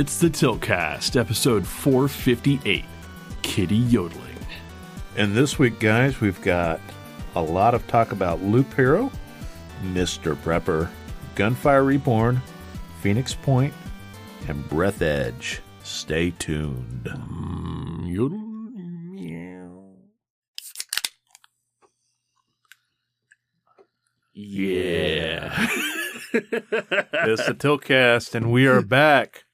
It's the Tiltcast, episode 458 Kitty Yodeling. And this week, guys, we've got a lot of talk about Loop Hero, Mr. Prepper, Gunfire Reborn, Phoenix Point, and Breathedge. Stay tuned. Mm, Yodel. Yeah. it's the Tiltcast, and we are back.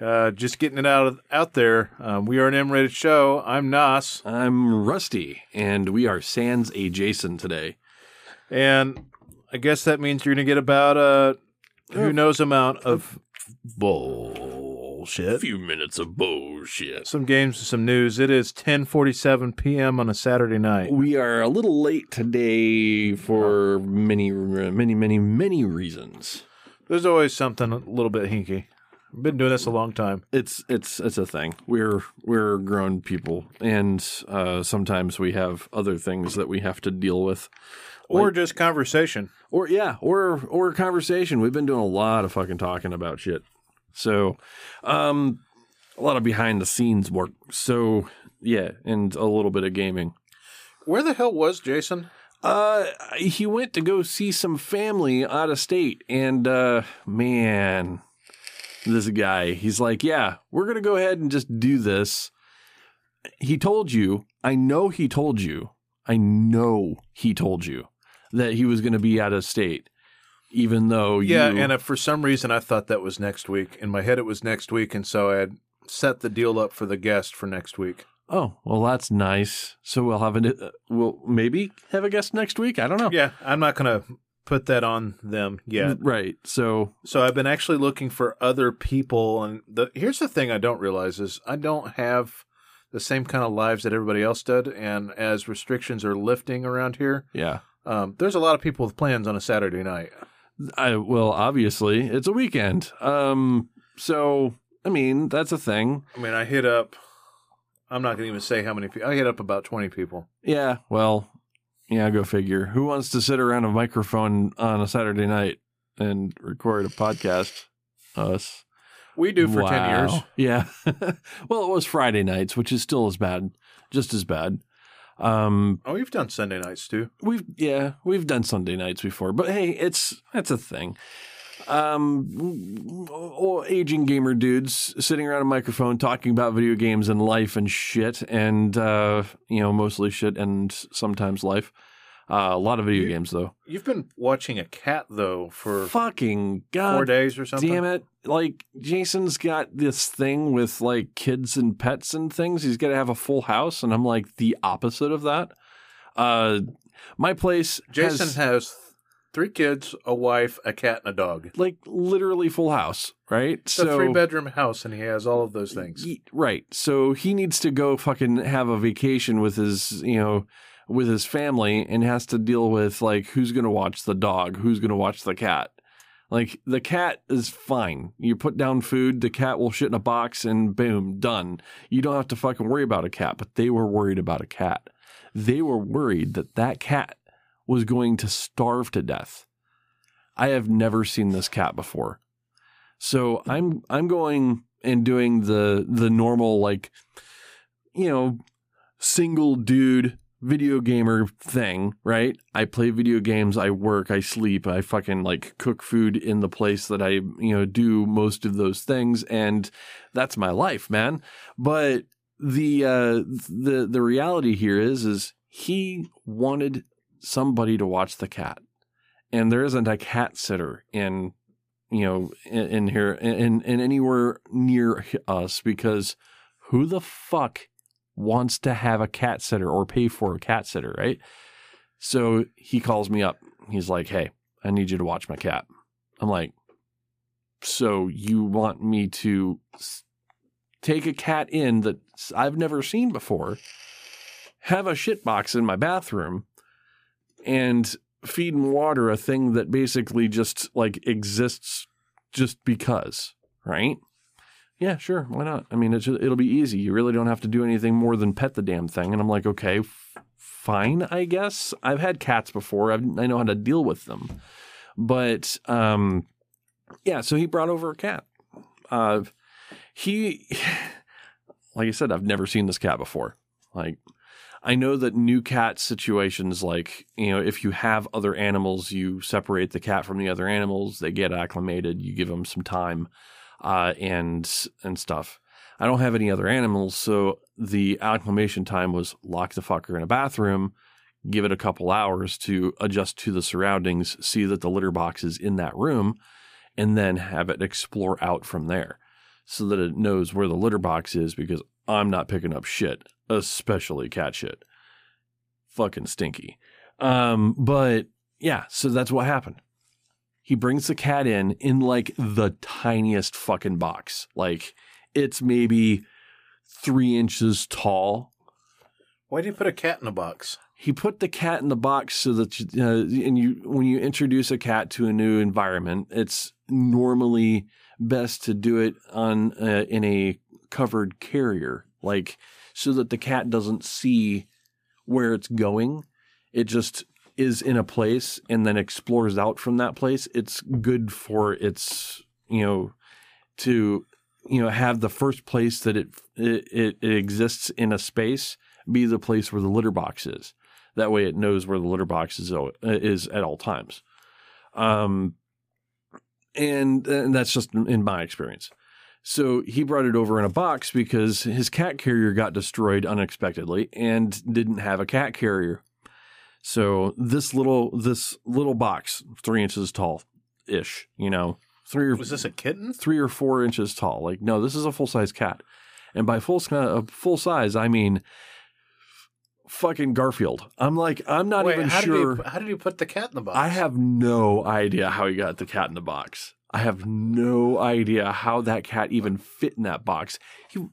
Uh, just getting it out of, out there. Um, we are an M-rated show. I'm Nas, I'm Rusty, and we are Sans A Jason today. and I guess that means you're going to get about a who knows amount of bullshit. A few minutes of bullshit. Some games, and some news. It is 10:47 p.m. on a Saturday night. We are a little late today for many, many, many, many reasons. There's always something a little bit hinky. I've been doing this a long time. It's it's it's a thing. We're we're grown people, and uh, sometimes we have other things that we have to deal with. Or just conversation. Or yeah, or or conversation. We've been doing a lot of fucking talking about shit. So, um, a lot of behind the scenes work. So yeah, and a little bit of gaming. Where the hell was Jason? Uh, he went to go see some family out of state, and uh, man, this guy, he's like, yeah, we're gonna go ahead and just do this. He told you, I know he told you, I know he told you that he was gonna be out of state, even though Yeah, you, and uh, for some reason I thought that was next week. In my head, it was next week, and so I had set the deal up for the guest for next week. oh, well, that's nice. So we'll have a, uh, we'll maybe have a guest next week. I don't know. Yeah, I'm not gonna put that on them yet. Right. So So I've been actually looking for other people, and the here's the thing I don't realize is I don't have the same kind of lives that everybody else did, and as restrictions are lifting around here, yeah. um, there's a lot of people with plans on a Saturday night. I well, obviously, it's a weekend. Um, so I mean, that's a thing. I mean, I hit up. I'm not going to even say how many people. I hit up about 20 people. Yeah, well, yeah, go figure. Who wants to sit around a microphone on a Saturday night and record a podcast? Us. We do for 10 years. Yeah. well, it was Friday nights, which is still as bad, just as bad. Um, Oh, you've done Sunday nights too. we've yeah, we've done Sunday nights before, but hey, it's that's a thing. Um, old aging gamer dudes sitting around a microphone talking about video games and life and shit, and uh, you know, mostly shit and sometimes life. Uh, a lot of video You- games though. You've been watching a cat though for Fucking god, four days or something. Damn it. Like, Jason's got this thing with like kids and pets and things. He's got to have a full house. And I'm like the opposite of that. Uh, my place Jason has, has three kids, a wife, a cat, and a dog. like literally full house, right? It's a three bedroom house, and he has all of those things. Ye- right. So he needs to go fucking have a vacation with his, you know, with his family and has to deal with like who's going to watch the dog, who's going to watch the cat. Like the cat is fine. You put down food, the cat will shit in a box and boom, done. You don't have to fucking worry about a cat, but they were worried about a cat. They were worried that that cat was going to starve to death. I have never seen this cat before. So I'm I'm going and doing the the normal like you know single dude video gamer thing, right? I play video games, I work, I sleep, I fucking like cook food in the place that I, you know, do most of those things and that's my life, man. But the uh the the reality here is is he wanted somebody to watch the cat. And there isn't a cat sitter in you know in, in here in, in anywhere near us because who the fuck wants to have a cat sitter or pay for a cat sitter, right? So he calls me up. He's like, "Hey, I need you to watch my cat." I'm like, "So you want me to take a cat in that I've never seen before, have a shit box in my bathroom, and feed and water a thing that basically just like exists just because, right?" Yeah, sure. Why not? I mean, it's, it'll be easy. You really don't have to do anything more than pet the damn thing. And I'm like, okay, f- fine, I guess. I've had cats before. I've, I know how to deal with them. But um, yeah, so he brought over a cat. Uh, he, like I said, I've never seen this cat before. Like, I know that new cat situations, like, you know, if you have other animals, you separate the cat from the other animals, they get acclimated, you give them some time, uh, and, and stuff. I don't have any other animals, so the acclimation time was lock the fucker in a bathroom, give it a couple hours to adjust to the surroundings, see that the litter box is in that room, and then have it explore out from there so that it knows where the litter box is because I'm not picking up shit, especially cat shit. Fucking stinky. Um, but yeah, so that's what happened. He brings the cat in in like the tiniest fucking box. Like it's maybe three inches tall. Why do you put a cat in a box? He put the cat in the box so that you, uh, and you when you introduce a cat to a new environment, it's normally best to do it on uh, in a covered carrier, like so that the cat doesn't see where it's going. It just is in a place and then explores out from that place. It's good for its you know to you know have the first place that it, it it exists in a space be the place where the litter box is. That way, it knows where the litter box is is at all times. Um, and and that's just in my experience. So he brought it over in a box because his cat carrier got destroyed unexpectedly and didn't have a cat carrier. So this little this little box, three inches tall, ish, you know, three or Was this a kitten? three or four inches tall. Like, no, this is a full size cat, and by full uh, full size, I mean fucking Garfield. I'm like, I'm not Wait, even how sure. Did he, how did he put the cat in the box? I have no idea how he got the cat in the box. I have no idea how that cat even fit in that box. He,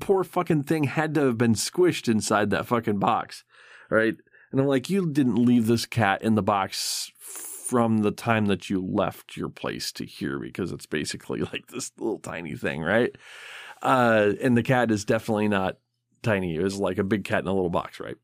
poor fucking thing had to have been squished inside that fucking box, right? And I'm like, you didn't leave this cat in the box from the time that you left your place to here because it's basically like this little tiny thing, right? Uh, and the cat is definitely not tiny. It was like a big cat in a little box, right?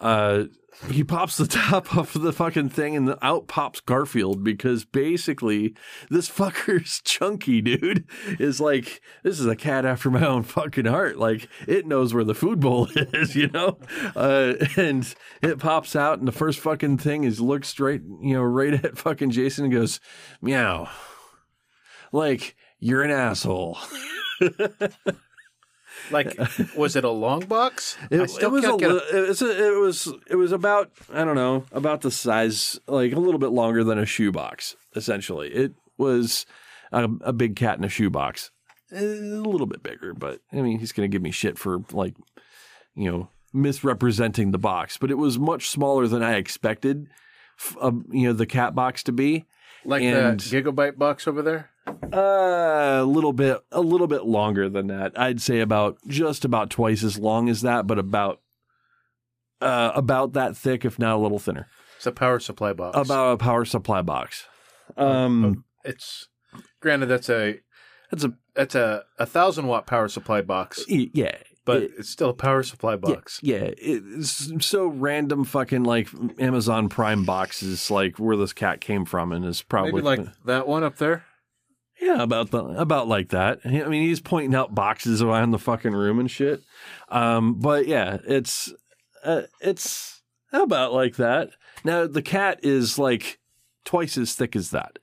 Uh, he pops the top off of the fucking thing and out pops Garfield because basically this fucker's chunky, dude. Is like, this is a cat after my own fucking heart. Like, it knows where the food bowl is, you know? Uh, and it pops out and the first fucking thing is looks straight, you know, right at fucking Jason and goes, meow. Like, you're an asshole. Like, was it a long box? It, it was a, can't get li- it was a, it was it was about I don't know about the size like a little bit longer than a shoebox essentially. It was a, a big cat in a shoebox, a little bit bigger, but I mean he's gonna give me shit for like you know misrepresenting the box, but it was much smaller than I expected. f- Uh, you know the cat box to be like and- that gigabyte box over there. uh, a little bit a little bit longer than that. I'd say about just about twice as long as that, but about uh about that thick, if not a little thinner. It's a power supply box. About a power supply box. Um, it's granted that's a that's a that's a a thousand watt power supply box, yeah, but it- it's still a power supply box. Yeah, it's so random. Fucking like Amazon Prime boxes, like where this cat came from, and is probably Maybe like that one up there. Yeah, about the about like that. I mean, he's pointing out boxes around the fucking room and shit. Um, but yeah, it's uh, it's about like that. Now the cat is like twice as thick as that.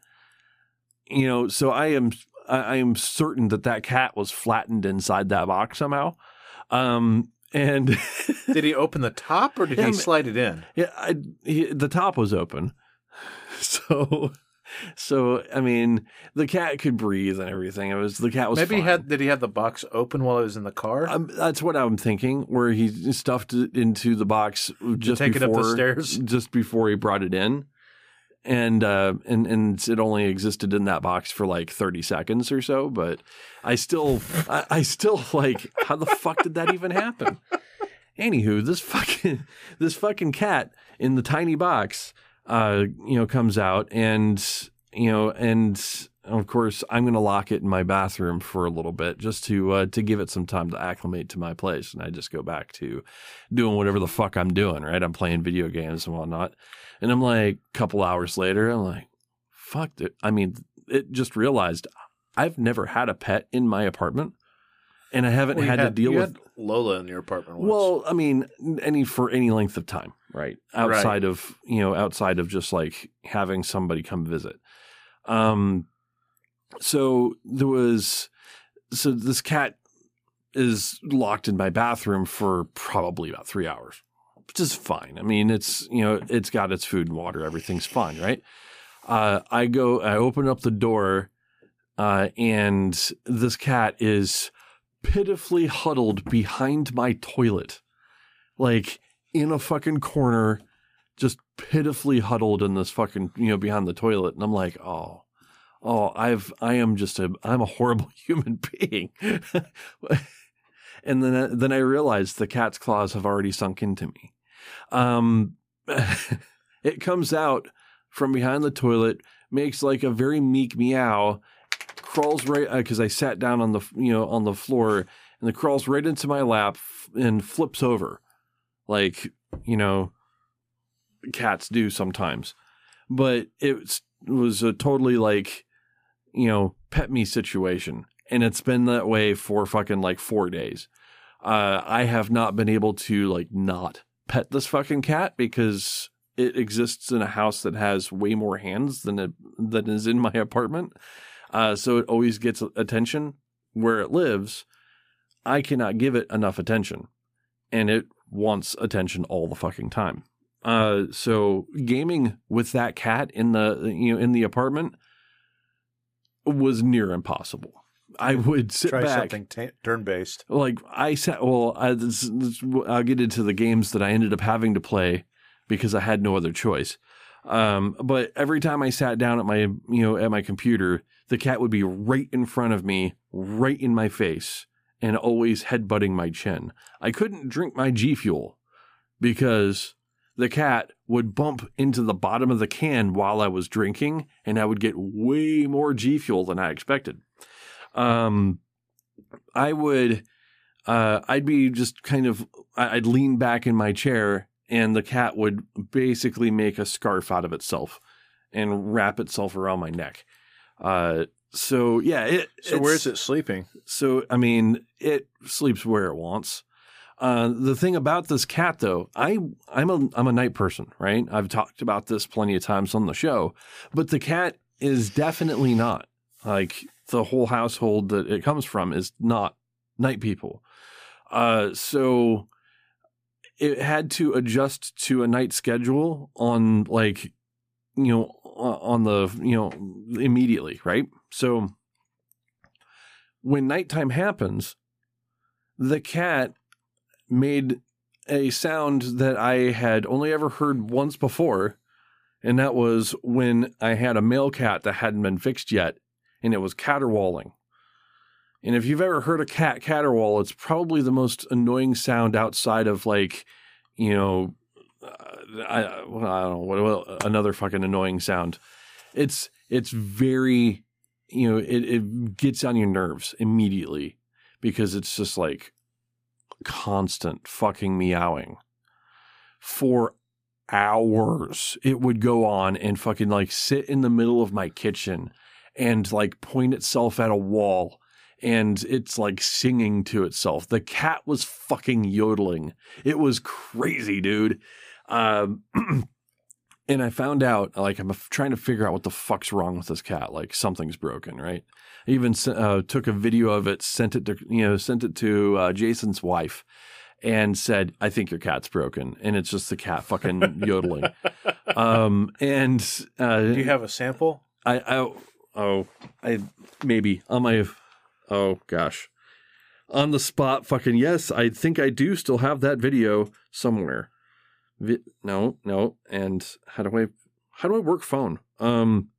You know, so I am I, I am certain that that cat was flattened inside that box somehow. Um, and Did he open the top or did Yeah, he slide it in? yeah, I, he, the top was open, so so I mean the cat could breathe and everything. It was the cat was Maybe he fine. had did he have the box open while he was in the car? Um, that's what I'm thinking. Where he stuffed it into the box just take it up before just before he brought it in, and uh, and and it only existed in that box for like 30 seconds or so. But I still, I, I still like, how the fuck did that even happen? Anywho, this fucking this fucking cat in the tiny box, uh, you know, comes out and you know, and of course, I'm going to lock it in my bathroom for a little bit just to uh, to give it some time to acclimate to my place, and I just go back to doing whatever the fuck I'm doing. Right, I'm playing video games and whatnot, and I'm like, a couple hours later, I'm like, fuck it. I mean, it just realized I've never had a pet in my apartment, and I haven't Well, you had, to deal you with. had Lola in your apartment. Once. Well, I mean, any for any length of time, right? Outside of you know, outside of just like having somebody come visit. Um, so there was, so this cat is locked in my bathroom for probably about three hours, which is fine. I mean, it's you know, it's got its food and water, everything's fine, right? Uh, I go, I open up the door, uh, and this cat is pitifully huddled behind my toilet, like in a fucking corner, just pitifully huddled in this fucking you know behind the toilet, and I'm like, oh, oh, I've I am just a I'm a horrible human being, and then then I realized the cat's claws have already sunk into me. Um, it comes out from behind the toilet, makes like a very meek meow, crawls right because I sat down on the you know on the floor and it crawls right into my lap and flips over, like you know, cats do sometimes. But it was, was a totally like you know pet me situation, and it's been that way for fucking like four days. Uh, I have not been able to like not pet this fucking cat because it exists in a house that has way more hands than it than is in my apartment. Uh, so it always gets attention where it lives. I cannot give it enough attention, and it wants attention all the fucking time. Uh, so gaming with that cat in the you know in the apartment was near impossible. I would sit try back something t- turn based. like I said, well, I, this, this, I'll get into the games that I ended up having to play because I had no other choice. Um, but every time I sat down at my, you know, at my computer, the cat would be right in front of me, right in my face, and always headbutting my chin. I couldn't drink my G Fuel because the cat would bump into the bottom of the can while I was drinking, and I would get way more G Fuel than I expected. Um, I would, uh, I'd be just kind of, I'd lean back in my chair and the cat would basically make a scarf out of itself and wrap itself around my neck. Uh, so yeah, it, So where's it sleeping? So I mean, it sleeps where it wants. Uh, the thing about this cat, though, I I'm a I'm a night person, right? I've talked about this plenty of times on the show, but the cat is definitely not like the whole household that it comes from is not night people. Uh, so it had to adjust to a night schedule on like you know on the you know immediately, right? So when nighttime happens, the cat made a sound that I had only ever heard once before, and that was when I had a male cat that hadn't been fixed yet, and it was caterwauling. And if you've ever heard a cat caterwaul, it's probably the most annoying sound outside of like, you know, uh, I, I don't know what, what another fucking annoying sound. It's it's very, you know, it it gets on your nerves immediately because it's just like constant fucking meowing for hours. It would go on and fucking like sit in the middle of my kitchen and like point itself at a wall and it's like singing to itself. The cat was fucking yodeling. It was crazy, dude. Um, and I found out, like, I'm trying to figure out what the fuck's wrong with this cat. Like, something's broken, right? I even uh, took a video of it, sent it to, you know, sent it to uh, Jason's wife, and said, "I think your cat's broken," and it's just the cat fucking yodeling. Um, and uh, Do you have a sample? I, I oh I maybe on my oh gosh on the spot fucking yes I think I do still have that video somewhere. Vi- no no and how do I how do I work phone? Um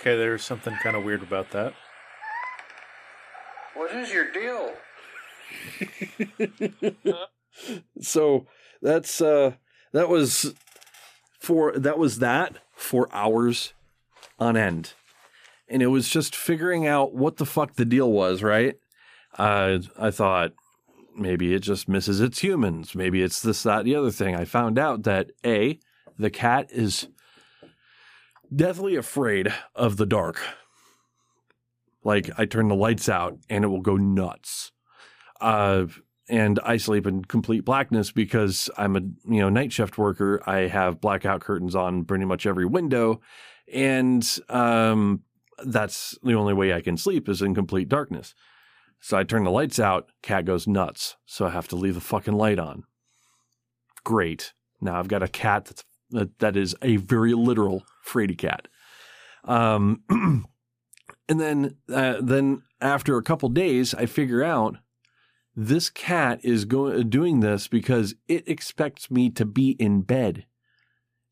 Okay, there's something kind of weird about that. What is your deal? so that's uh that was for that was that for hours on end and it was just figuring out what the fuck the deal was right uh i thought maybe it just misses its humans maybe it's this that the other thing i found out that a the cat is deathly afraid of the dark. Like I turn the lights out and it will go nuts. Uh, and I sleep in complete blackness because I'm a you know night shift worker. I have blackout curtains on pretty much every window, and um, that's the only way I can sleep is in complete darkness. So I turn the lights out. Cat goes nuts. So I have to leave the fucking light on. Great. Now I've got a cat that's that, is a very literal fraidy cat. Um, and then uh, then after a couple days, I figure out this cat is going uh, doing this because it expects me to be in bed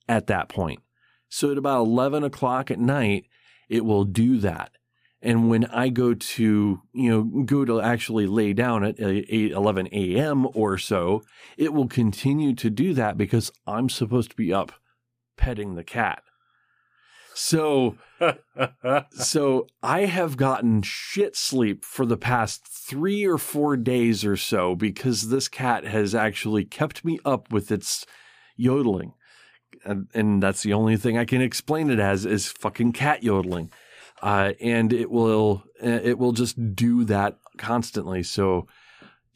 at that point. So at about eleven o'clock at night, it will do that. And when I go to, you know, go to actually lay down at uh, 8, 11 a.m. or so, it will continue to do that because I'm supposed to be up petting the cat. So, so I have gotten shit sleep for the past three or four days or so because this cat has actually kept me up with its yodeling. And, and that's the only thing I can explain it as is fucking cat yodeling uh, and it will uh, it will just do that constantly. So,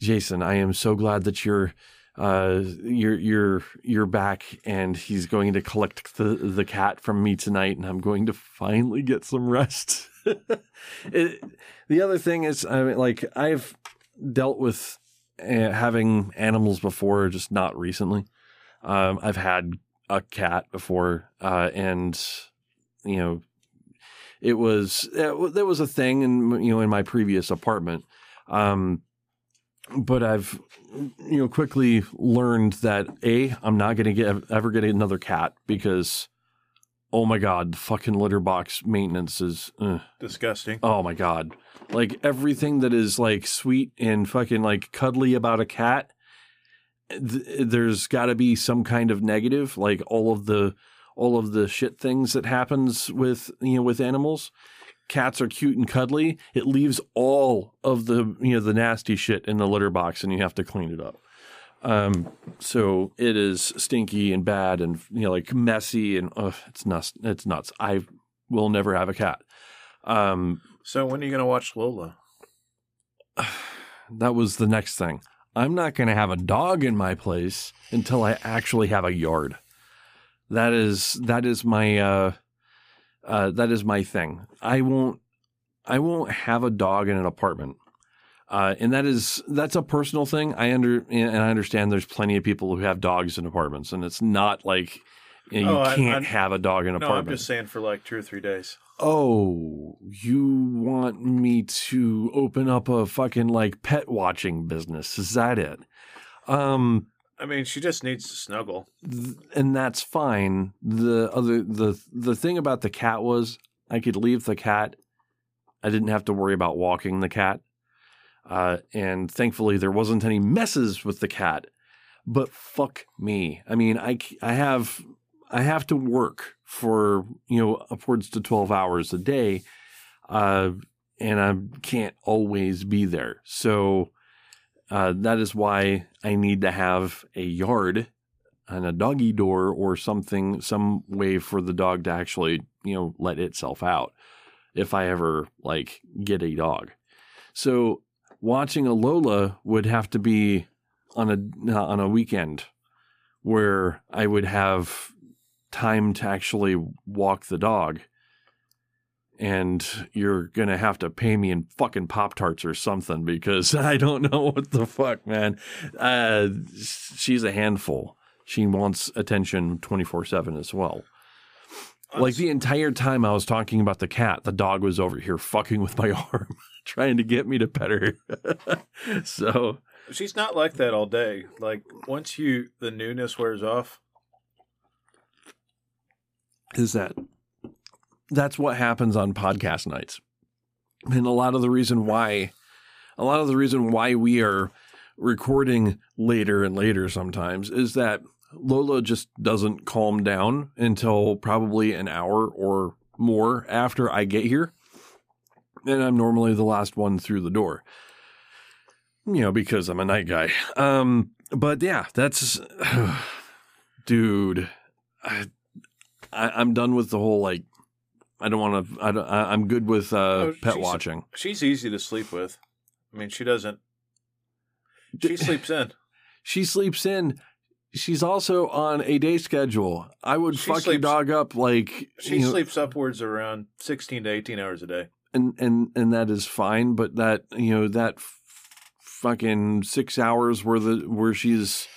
Jason, I am so glad that you're uh, you're you're you're back, and he's going to collect the the cat from me tonight, and I'm going to finally get some rest. it, the other thing is, I mean, like I've dealt with uh, having animals before, just not recently. Um, I've had a cat before, uh, and you know it was there was a thing in you know in my previous apartment um, but I've you know quickly learned that a I'm not going to get ever get another cat because oh my god, the fucking litter box maintenance is uh, disgusting. Oh my god, like everything that is like sweet and fucking like cuddly about a cat, th- there's got to be some kind of negative. Like all of the all of the shit things that happens with you know with animals. Cats are cute and cuddly. It leaves all of the you know the nasty shit in the litter box, and you have to clean it up. Um, so it is stinky and bad, and you know like messy, and uh, it's nuts. It's nuts. I will never have a cat. Um, so when are you going to watch Lola? That was the next thing. I'm not going to have a dog in my place until I actually have a yard. That is that is my uh, uh, that is my thing. I won't I won't have a dog in an apartment. Uh, and that is that's a personal thing. I under and I understand there's plenty of people who have dogs in apartments, and it's not like you, know, Oh, you I- can't I- have a dog in an No, I'm just saying for like two or three days. Oh, you want me to open up a fucking like pet watching business? Is that it? Um, I mean, she just needs to snuggle. and that's fine. The other the the thing about the cat was I could leave the cat. I didn't have to worry about walking the cat. Uh, and thankfully there wasn't any messes with the cat. But fuck me. I mean, I I have I have to work for, you know, upwards to 12 hours a day. Uh, and I can't always be there. So uh, that is why I need to have a yard and a doggy door or something, some way for the dog to actually, you know, let itself out if I ever like get a dog. So watching a Lola would have to be on a on a weekend where I would have time to actually walk the dog. And you're gonna have to pay me in fucking Pop Tarts or something because I don't know what the fuck, man. Uh, she's a handful. She wants attention 24 7 as well. Like the entire time I was talking about the cat, the dog was over here fucking with my arm, trying to get me to pet her. so, She's not like that all day. Like once you the newness wears off. is that that's what happens on podcast nights. And a lot of the reason why a lot of the reason why we are recording later and later sometimes is that Lola just doesn't calm down until probably an hour or more after I get here. And I'm normally the last one through the door. You know, because I'm a night guy. Um, but yeah, that's dude. I, I, I'm done with the whole like. I don't want to. I don't, I'm good with uh, Oh, pet she's- watching. She's easy to sleep with. I mean, she doesn't. She sleeps in. She sleeps in. She's also on a day schedule. I would She fuck your dog up like She you know, sleeps upwards around sixteen to eighteen hours a day. and and and that is fine. But that you know that f- fucking six hours where the where she's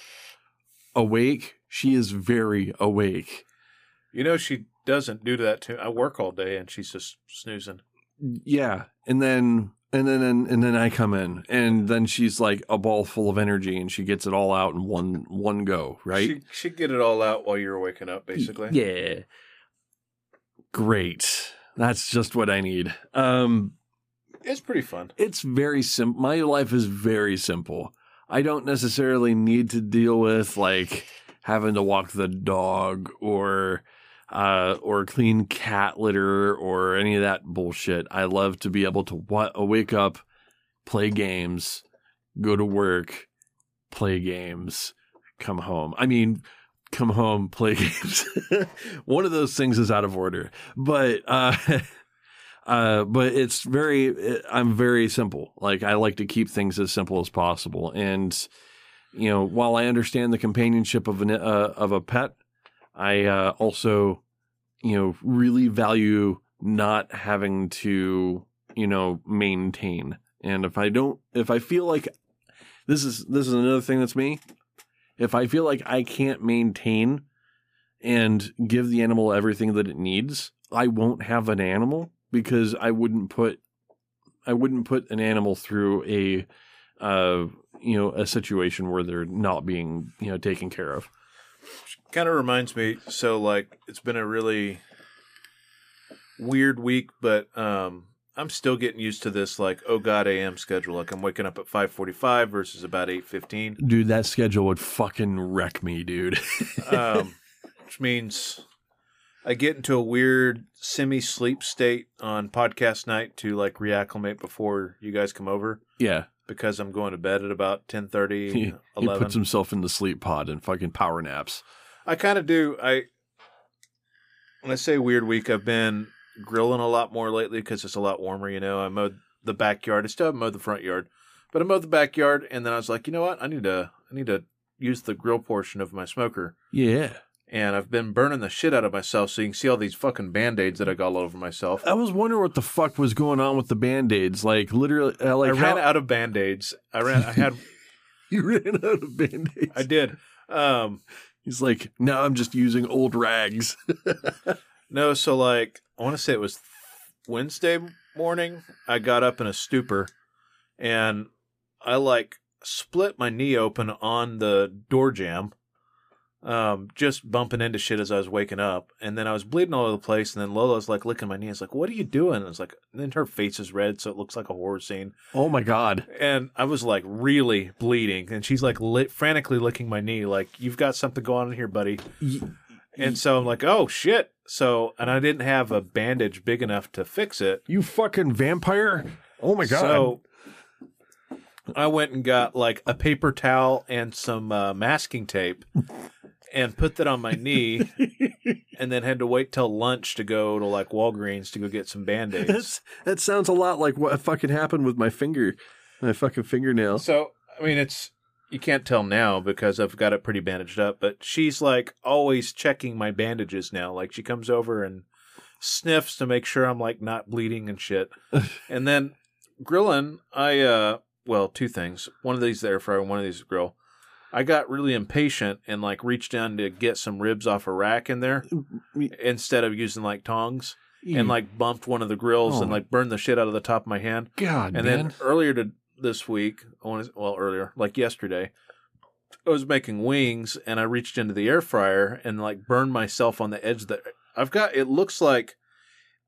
awake, she is very awake. You know, she doesn't do that too. I work all day and she's just snoozing. Yeah, and then and then and, and then I come in, and then she's like a ball full of energy, and she gets it all out in one one go. Right? She she'd get it all out while you're waking up, basically. Yeah. Great. That's just what I need. Um, It's pretty fun. it's very simple. My life is very simple. I don't necessarily need to deal with like having to walk the dog or uh, or clean cat litter or any of that bullshit. I love to be able to wa- wake up, play games, go to work, play games, come home. I mean, come home, play games. One of those things is out of order, but uh, uh, but it's very. I'm very simple. Like I like to keep things as simple as possible, and you know, while I understand the companionship of an uh, of a pet, I uh, also you know really value not having to you know maintain. And if I don't, if I feel like this is this is another thing that's me. If I feel like I can't maintain and give the animal everything that it needs, I won't have an animal because I wouldn't put I wouldn't put an animal through a uh you know a situation where they're not being you know taken care of. Kind of reminds me. So like, it's been a really weird week, but um, I'm still getting used to this like oh god AM schedule. Like I'm waking up at 5:45 versus about 8:15. Dude, that schedule would fucking wreck me, dude. um, which means I get into a weird semi sleep state on podcast night to like reacclimate before you guys come over yeah. Because I'm going to bed at about 10 He, he 11. puts himself in the sleep pod and fucking power naps. I kind of do. I when I say weird week, I've been grilling a lot more lately because it's a lot warmer. You know, I mowed the backyard. I still haven't mowed the front yard, but I mowed the backyard, and then I was like, you know what? I need to I need to use the grill portion of my smoker. Yeah. And I've been burning the shit out of myself. So you can see all these fucking band aids that I got all over myself. I was wondering what the fuck was going on with the band-aids. Like literally uh, like I ran how- out of band aids. I ran. I had. you ran out of band-aids. I did. Um, He's like, now I'm just using old rags. no, so like I want to say it was Wednesday morning. I got up in a stupor, and I like split my knee open on the door jamb. Um, just bumping into shit as I was waking up, and then I was bleeding all over the place. And then Lola's like licking my knee. It's like, "What are you doing?" And it's like, and then her face is red, so it looks like a horror scene. Oh my god. and I was like really bleeding, and she's like lit, frantically licking my knee, like you've got something going on here, buddy. And so I'm like, oh shit. So and I didn't have a bandage big enough to fix it. You fucking vampire. Oh my god. So I went and got like a paper towel and some uh, masking tape, and put that on my knee, and then had to wait till lunch to go to like Walgreens to go get some band aids. That's, that sounds a lot like what fucking happened with my finger, my fucking fingernail. So, I mean, it's you can't tell now because I've got it pretty bandaged up, but she's like always checking my bandages now. Like she comes over and sniffs to make sure I'm like not bleeding and shit. and then grilling, I uh well, two things. One of these there for one of these grill. I got really impatient and like reached down to get some ribs off a rack in there mm, instead of using like tongs and like bumped one of the grills Oh and like burned the shit out of the top of my hand. God, And man. then earlier to this week, I want to, well, earlier, like yesterday, I was making wings and I reached into the air fryer and like burned myself on the edge of the. I've got. It looks like,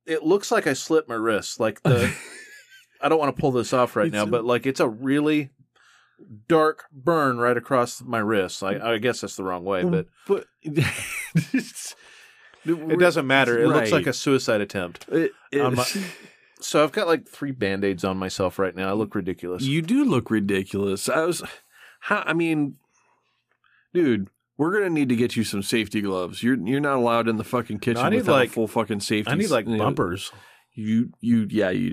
it looks like I slipped my wrist. Like the. I don't want to pull this off right It's now, a- but like it's a really dark burn right across my wrist. I, I guess that's the wrong way, but but it doesn't matter. It looks like a suicide attempt. It, my- So I've got like three band aids on myself right now. I look ridiculous. you do look ridiculous. I was, how, I mean, dude, We're gonna need to get you some safety gloves. You're you're not allowed in the fucking kitchen I need, without like- a full fucking safety. I need like you know, bumpers. You you yeah you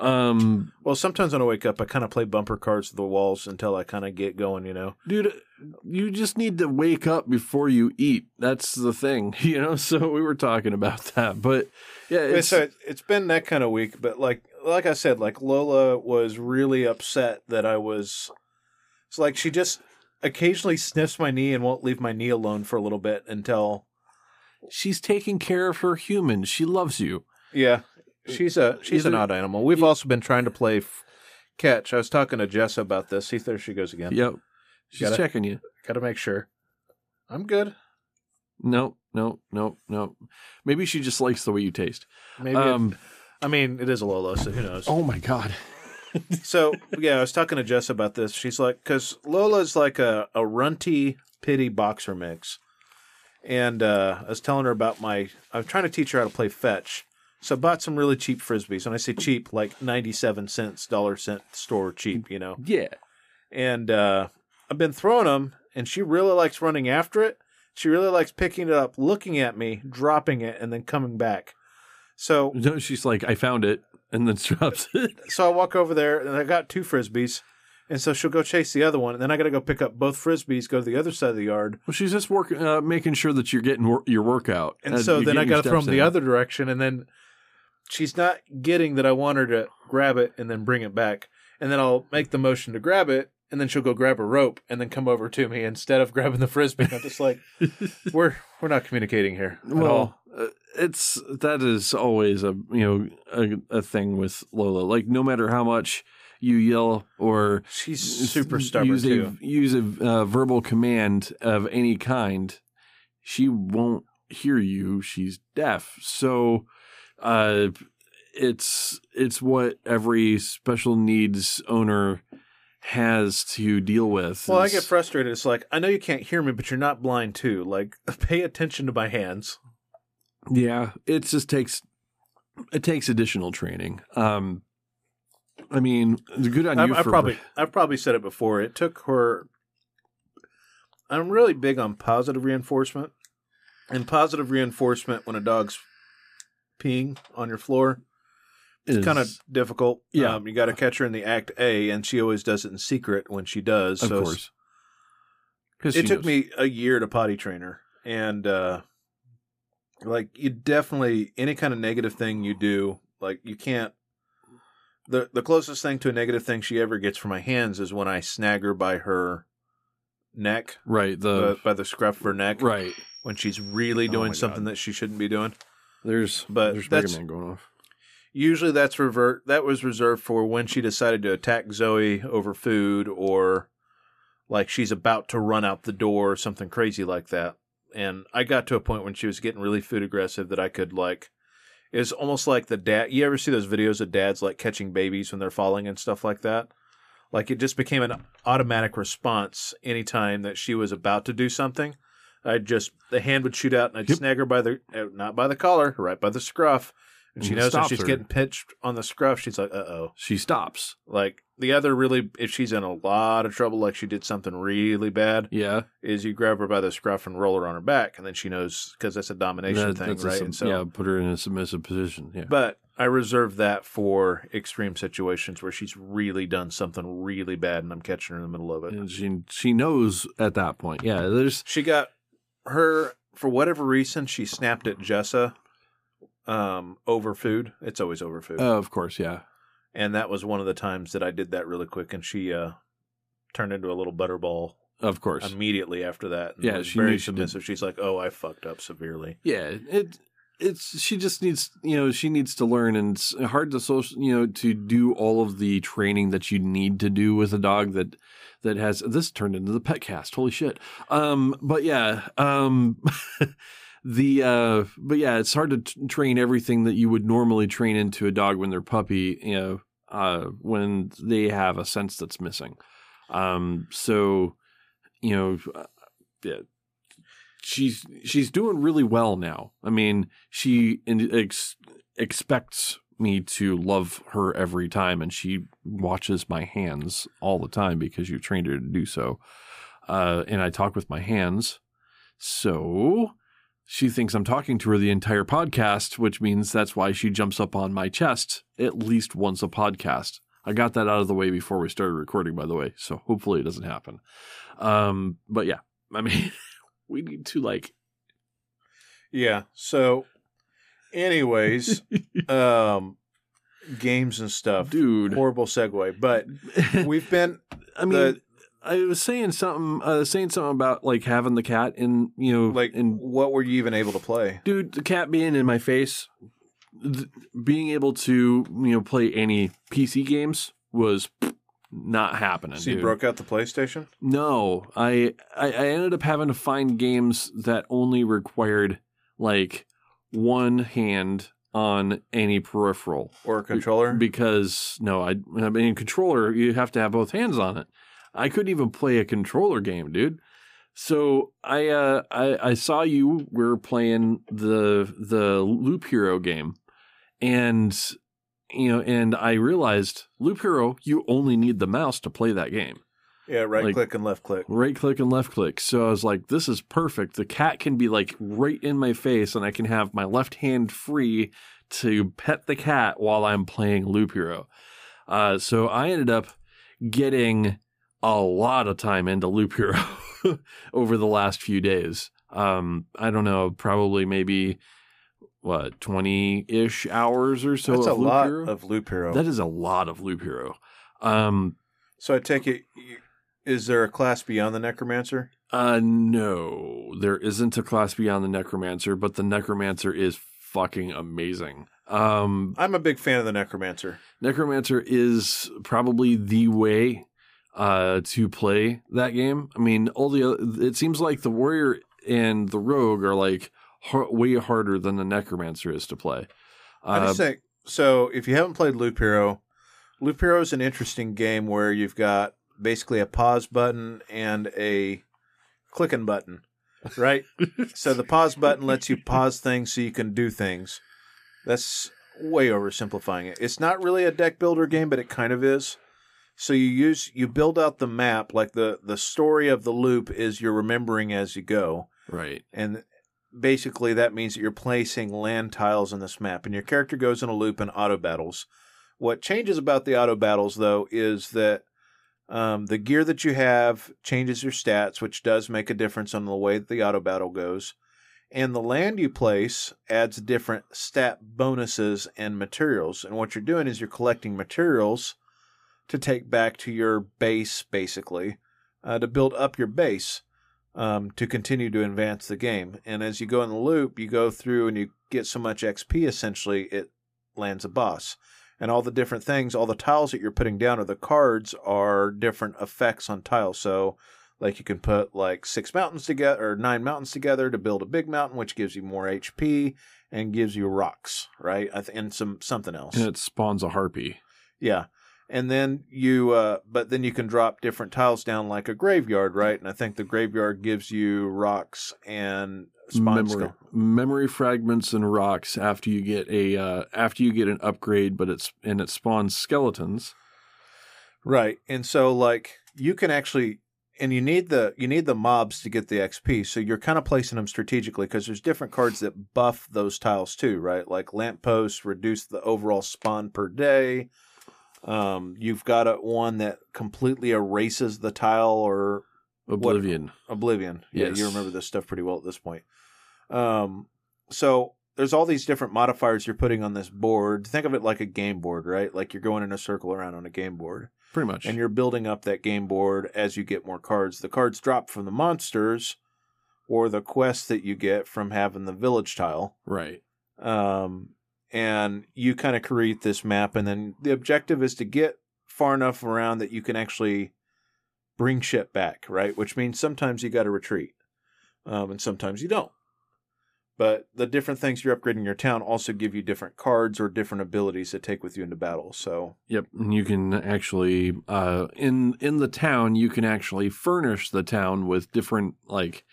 do. Um, Well, sometimes when I wake up, I kind of play bumper cars to the walls until I kind of get going. You know. dude, you just need to wake up before you eat. That's the thing, you know. So we were talking about that, but yeah, It's, it's, so it, it's been that kind of week, but like like I said, like Lola was really upset that I was. It's like she just occasionally sniffs my knee and won't leave my knee alone for a little bit until. she's taking care of her human. She loves you. Yeah, she's a she's an odd animal. We've also been trying to play f- catch. I was talking to Jess about this. See, there she goes again. Yep, she's Gotta- checking you. Got to make sure. I'm good. No, no, no, no. Maybe she just likes the way you taste. Maybe. it- Um, I mean, it is a Lola, so who knows? oh my god. So yeah, I was talking to Jess about this. She's like, because Lola's like a a runty pity boxer mix, and uh, I was telling her about my. I'm trying to teach her how to play fetch. So I bought some really cheap frisbees. And I say cheap, like ninety seven cents, dollar cent store cheap, you know. Yeah. And uh, I've been throwing them, and she really likes running after it. She really likes picking it up, looking at me, dropping it, and then coming back. So No, she's like, I found it, and then drops it. so I walk over there and I got two frisbees. And so she'll go chase the other one, and then I got to go pick up both frisbees, go to the other side of the yard, Well, she's just working, uh, making sure that you're getting wor- your workout. and so then I got to throw them the other direction, and then she's not getting that I want her to grab it and then bring it back, and then I'll make the motion to grab it, and then she'll go grab a rope and then come over to me instead of grabbing the frisbee. I'm just like, we're we're not communicating here at all. Well, uh, it's that is always a you know a, a thing with Lola. Like no matter how much you yell or She's super stubborn use too. a use a uh, verbal command of any kind, she won't hear you. She's deaf. So, uh, it's it's what every special needs owner has to deal with. Well, I get frustrated. It's like I know you can't hear me, but you're not blind too. Like, pay attention to my hands. Yeah, it just takes it takes additional training. Um, I mean, good on I've, you I've for probably I've probably said it before. It took her. I'm really big on positive reinforcement, and positive reinforcement when a dog's peeing on your floor. It's kind of difficult. Yeah. um, you got to catch her in the act A, and she always does it in secret when she does. of so course. it took knows. me a year to potty train her, and uh, like you definitely any kind of negative thing you do, like you can't. the The closest thing to a negative thing she ever gets from my hands is when I snag her by her neck, right. The uh, by the scruff of her neck, right. when she's really Oh doing my something God. that she shouldn't be doing. There's But there's Mega Man going off. Usually, that's revert. That was reserved for when she decided to attack Zoe over food, or like she's about to run out the door, or something crazy like that. And I got to a point when she was getting really food aggressive that I could like. It's almost like the dad. You ever see those videos of dads like catching babies when they're falling and stuff like that? Like it just became an automatic response anytime that she was about to do something. I'd just the hand would shoot out and I'd Yep. snag her by the uh, not by the collar, right by the scruff, and she And knows stops she's her. getting pitched on the scruff. She's like, "Uh oh." She stops. Like the other really, if she's in a lot of trouble, like she did something really bad, Yeah, is you grab her by the scruff and roll her on her back, and then she knows because that's a domination That- thing, that's a right? sub- and so, yeah, put her in a submissive position. Yeah, but I reserve that for extreme situations where she's really done something really bad, and I'm catching her in the middle of it. and she she knows at that point. Yeah, there's She got her for whatever reason. She snapped at Jessa um, over food. It's always over food, uh, of course, yeah. and that was one of the times that I did that really quick, and she uh, turned into a little butterball Of course. immediately after that. Yeah, she very knew she did. submissive. She's like, "Oh, I fucked up severely." yeah, it it's she just needs you know she needs to learn and it's hard to social you know to do all of the training that you need to do with a dog that that has this turned into the pet cast holy shit. Um but yeah um the uh but yeah it's hard to t- train everything that you would normally train into a dog when they're puppy you know uh when they have a sense that's missing. Um so you know uh, yeah she's she's doing really well now. I mean, she ex, expects me to love her every time, and she watches my hands all the time because you trained her to do so. Uh, and I talk with my hands So she thinks I'm talking to her the entire podcast, which means that's why she jumps up on my chest at least once a podcast. I got that out of the way before we started recording, by the way. So hopefully it doesn't happen. Um, but yeah, I mean, we need to like, Yeah. So, anyways, um, games and stuff. dude. Horrible segue, but we've been. I mean, the- I was saying something, uh, saying something about like having the cat in, you know, Like, in what were you even able to play? dude, the cat being in my face, th- being able to you know play any PC games was not happening. So you dude. broke out the PlayStation? No, I, I I ended up having to find games that only required like one hand on any peripheral Or a controller? because no, I I mean controller you have to have both hands on it. I couldn't even play a controller game, dude. So I uh I, I saw you were playing the the Loop Hero game, and you know, and I realized Loop Hero you only need the mouse to play that game yeah, right like- click and left click. right click and left click. So I was like, this is perfect. The cat can be like right in my face, and I can have my left hand free to pet the cat while I'm playing Loop Hero. Uh, so I ended up getting a lot of time into Loop Hero over the last few days. Um, I don't know, probably maybe what twenty ish hours or so. That's a Loop lot Hero. of Loop Hero. That is a lot of Loop Hero. Um, so I take it, is there a class beyond the Necromancer? Uh, no, there isn't a class beyond the Necromancer, but the Necromancer is fucking amazing. Um, I'm a big fan of the Necromancer. Necromancer is probably the way uh to play that game. I mean, all the it seems like the warrior and the rogue are like har- way harder than the Necromancer is to play. I Uh, just think so. If you haven't played Loop Hero, Loop Hero is an interesting game where you've got basically a pause button and a clicking button, right? so the pause button lets you pause things so you can do things. That's way oversimplifying it. It's not really a deck builder game, but it kind of is. So you use you build out the map like the the story of the loop is you're remembering as you go. right. And basically, that means that you're placing land tiles on this map, and your character goes in a loop and auto battles. What changes about the auto battles, though, is that um, the gear that you have changes your stats, which does make a difference on the way that the auto battle goes. And the land you place adds different stat bonuses and materials. And what you're doing is you're collecting materials to take back to your base, basically, uh, to build up your base um, to continue to advance the game. And as you go in the loop, you go through and you get so much XP, essentially, it lands a boss. And all the different things, all the tiles that you're putting down or the cards are different effects on tiles. So, like you can put like six mountains together or nine mountains together to build a big mountain, which gives you more HP and gives you rocks, right? And some something else. And it spawns a harpy. Yeah. And then you, uh, but then you can drop different tiles down like a graveyard, right? And I think the graveyard gives you rocks and memory memory fragments and rocks after you get a uh, after you get an upgrade, but it's and it spawns skeletons. Right. And so like you can actually, and you need the, you need the mobs to get the XP. So you're kind of placing them strategically because there's different cards that buff those tiles too, right? Like lampposts reduce the overall spawn per day. Um, you've got a one that completely erases the tile or Oblivion. Oblivion. Yeah, Yes. you remember this stuff pretty well at this point. Um, so there's all these different modifiers you're putting on this board. Think of it like a game board, right? Like you're going in a circle around on a game board, Pretty much. and you're building up that game board as you get more cards. The cards drop from the monsters or the quests that you get from having the village tile. right. Um, and you kind of create this map, and then the objective is to get far enough around that you can actually bring shit back, right? Which means sometimes you got to retreat, um, and sometimes you don't. But the different things you're upgrading your town also give you different cards or different abilities to take with you into battle. So Yep, and you can actually uh, in in the town you can actually furnish the town with different like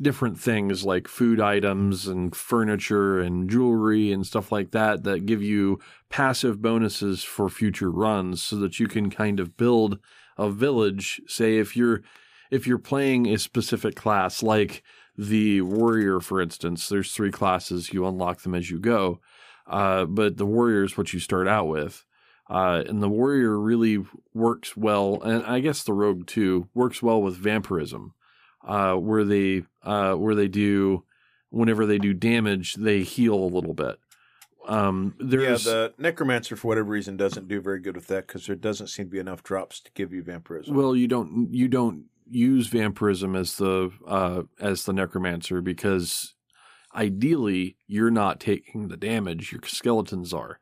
different things like food items and furniture and jewelry and stuff like that that give you passive bonuses for future runs so that you can kind of build a village say if you're if you're playing a specific class, like the warrior, for instance, there's three classes. You unlock them as you go. Uh, but the warrior is what you start out with. Uh, and the warrior really works well, and I guess the rogue too works well with vampirism, uh, where they uh, where they do whenever they do damage, they heal a little bit. Um, there's yeah, the necromancer for whatever reason doesn't do very good with that because there doesn't seem to be enough drops to give you vampirism. well, you don't you don't use vampirism as the uh, as the necromancer because ideally you're not taking the damage, your skeletons are.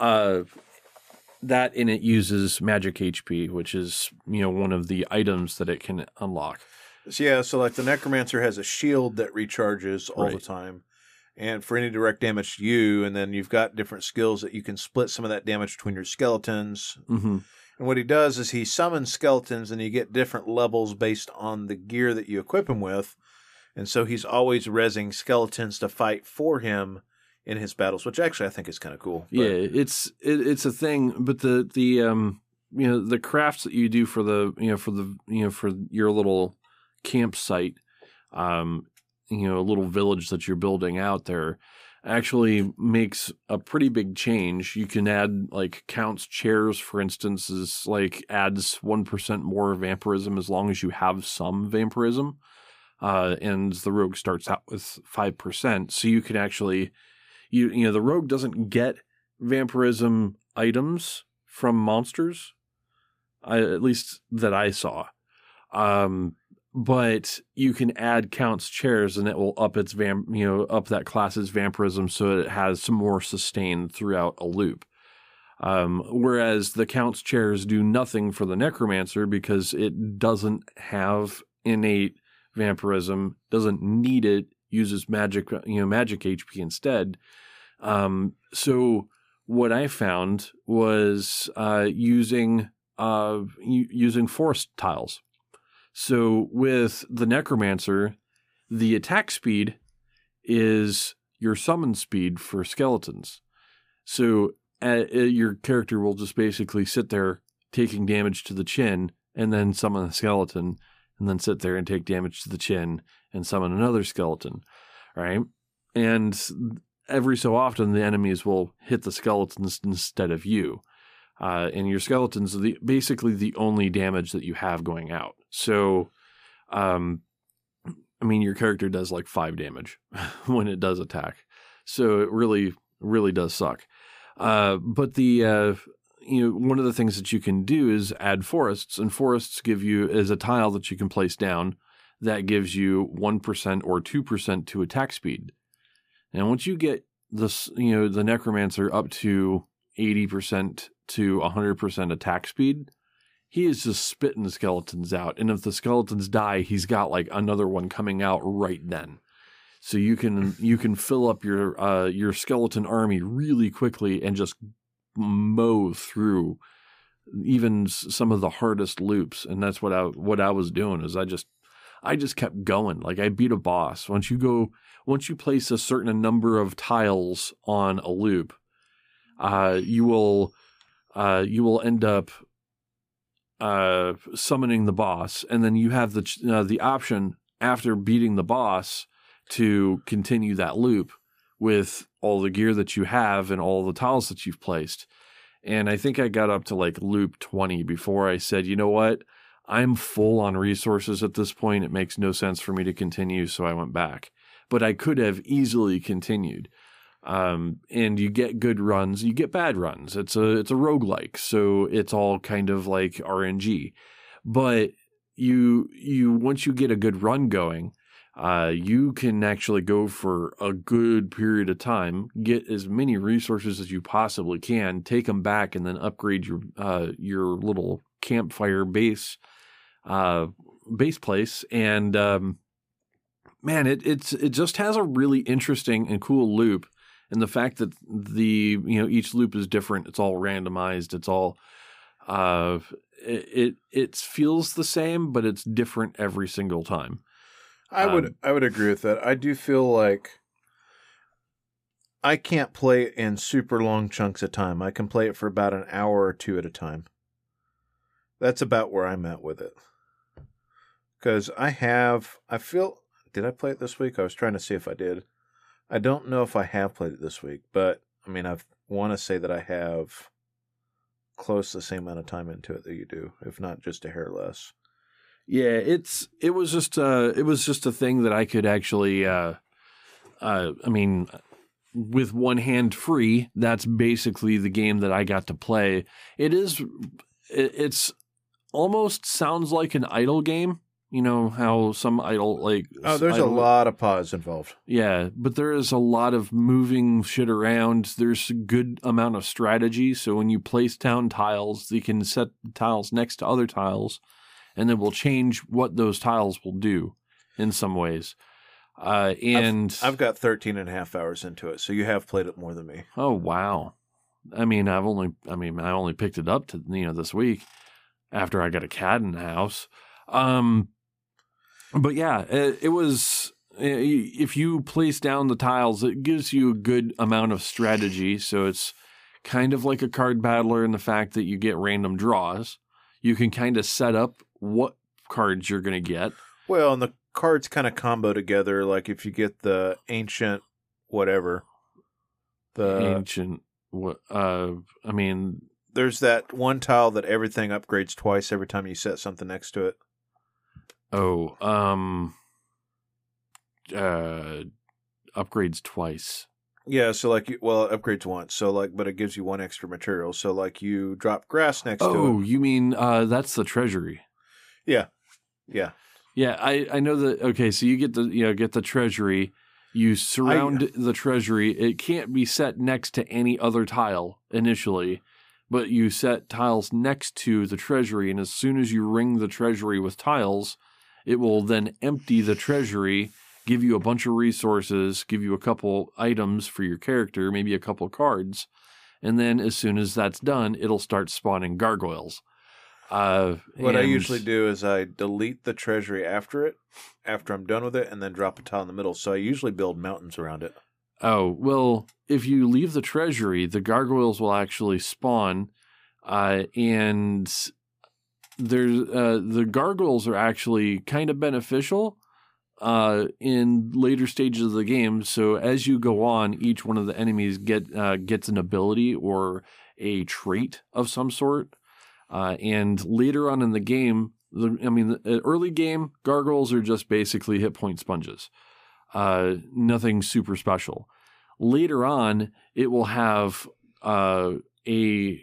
Uh, that and it uses magic HP, which is you know one of the items that it can unlock. Yeah, so like the necromancer has a shield that recharges all the time, and for any direct damage to you, and then you've got different skills that you can split some of that damage between your skeletons. hmm And what he does is he summons skeletons, and you get different levels based on the gear that you equip him with. And so he's always resing skeletons to fight for him in his battles, which actually I think is kind of cool. But- Yeah, it's it, it's a thing, but the the um you know the crafts that you do for the you know for the you know for your little campsite, um you know a little village that you're building out there actually makes a pretty big change. You can add like counts chairs, for instance, is like adds one percent more vampirism as long as you have some vampirism. Uh, and the rogue starts out with five percent, so you can actually you you know the rogue doesn't get vampirism items from monsters I, at least that i saw um but you can add counts chairs and it will up its vamp you know up that class's vampirism so it has some more sustain throughout a loop um, whereas the counts chairs do nothing for the necromancer because it doesn't have innate vampirism doesn't need it uses magic you know magic hp instead um, so what I found was uh, using uh, using forest tiles. So with the necromancer, the attack speed is your summon speed for skeletons. So uh, uh, your character will just basically sit there taking damage to the chin and then summon a skeleton and then sit there and take damage to the chin and summon another skeleton. Right. And every so often the enemies will hit the skeletons instead of you. Uh, and your skeletons are the, basically the only damage that you have going out. So, um, I mean, your character does like five damage when it does attack. So it really, really does suck. Uh, but the, uh, you know, one of the things that you can do is add forests, and forests give you as a tile that you can place down that gives you 1% or 2% to attack speed. And once you get this, you know, the necromancer up to 80% to 100% attack speed, he is just spitting skeletons out. And if the skeletons die, he's got like another one coming out right then. So you can you can fill up your uh, your skeleton army really quickly and just mow through even some of the hardest loops. And that's what I what I was doing is I just I just kept going. Like I beat a boss. Once you go once you place a certain number of tiles on a loop, uh, you will uh, you will end up uh, summoning the boss, and then you have the uh, the option after beating the boss to continue that loop with all the gear that you have and all the tiles that you've placed. And I think I got up to like loop 20 before I said, you know what? I'm full on resources at this point. It makes no sense for me to continue. So I went back. But I could have easily continued. Um, and you get good runs, you get bad runs. It's a it's a roguelike, so it's all kind of like RNG. But you you once you get a good run going, uh, you can actually go for a good period of time, get as many resources as you possibly can, take them back, and then upgrade your uh, your little campfire base uh, base place. And um, man, it it's it just has a really interesting and cool loop. And the fact that the you know each loop is different, it's all randomized, it's all uh, it, it it feels the same, but it's different every single time. I would Um, I would agree with that. I do feel like I can't play it in super long chunks of time. I can play it for about an hour or two at a time. That's about where I'm at with it. because I have. I feel. Did I play it this week? I was trying to see if I did. I don't know if I have played it this week, but I mean, I want to say that I have close the same amount of time into it that you do, if not just a hair less. Yeah, it's it was just uh it was just a thing that I could actually uh uh I mean with one hand free, that's basically the game that I got to play. It is it, it's almost sounds like an idle game. You know how some idle like Oh, there's a lot of pause involved. Yeah, but there is a lot of moving shit around. There's a good amount of strategy. So when you place down tiles, you can set tiles next to other tiles, and it will change what those tiles will do in some ways. Uh, and I've got 13 and a half hours into it, so you have played it more than me. oh wow, I mean I've only I mean I only picked it up to you know this week after I got a cat in the house. Um, but yeah, it, it was if you place down the tiles, it gives you a good amount of strategy. So it's kind of like a card battler in the fact that you get random draws. You can kind of set up what cards you're going to get. Well, and the cards kind of combo together. Like if you get the ancient whatever, the Ancient, what? Uh, I mean, there's that one tile that everything upgrades twice every time you set something next to it. Oh, um, uh, upgrades twice. Yeah, so like, you, well, it upgrades once. So like, but it gives you one extra material. So like, you drop grass next to Oh, you mean uh, that's the treasury? Yeah, Yeah, yeah. I, I know that. Okay, so you get the you know get the treasury. You surround the treasury. It can't be set next to any other tile initially, but you set tiles next to the treasury, and as soon as you ring the treasury with tiles, it will then empty the treasury, give you a bunch of resources, give you a couple items for your character, maybe a couple cards, and then as soon as that's done, it'll start spawning gargoyles. Uh, What I usually do is I delete the treasury after it, after I'm done with it, and then drop a tile in the middle. So I usually build mountains around it. Oh, well, if you leave the treasury, the gargoyles will actually spawn. Uh, and there's uh, the gargoyles are actually kind of beneficial uh, in later stages of the game. So as you go on, each one of the enemies get uh, gets an ability or a trait of some sort. Uh, and later on in the game, the, I mean, the early game, gargoyles are just basically hit point sponges. Uh, nothing super special. Later on, it will have uh, a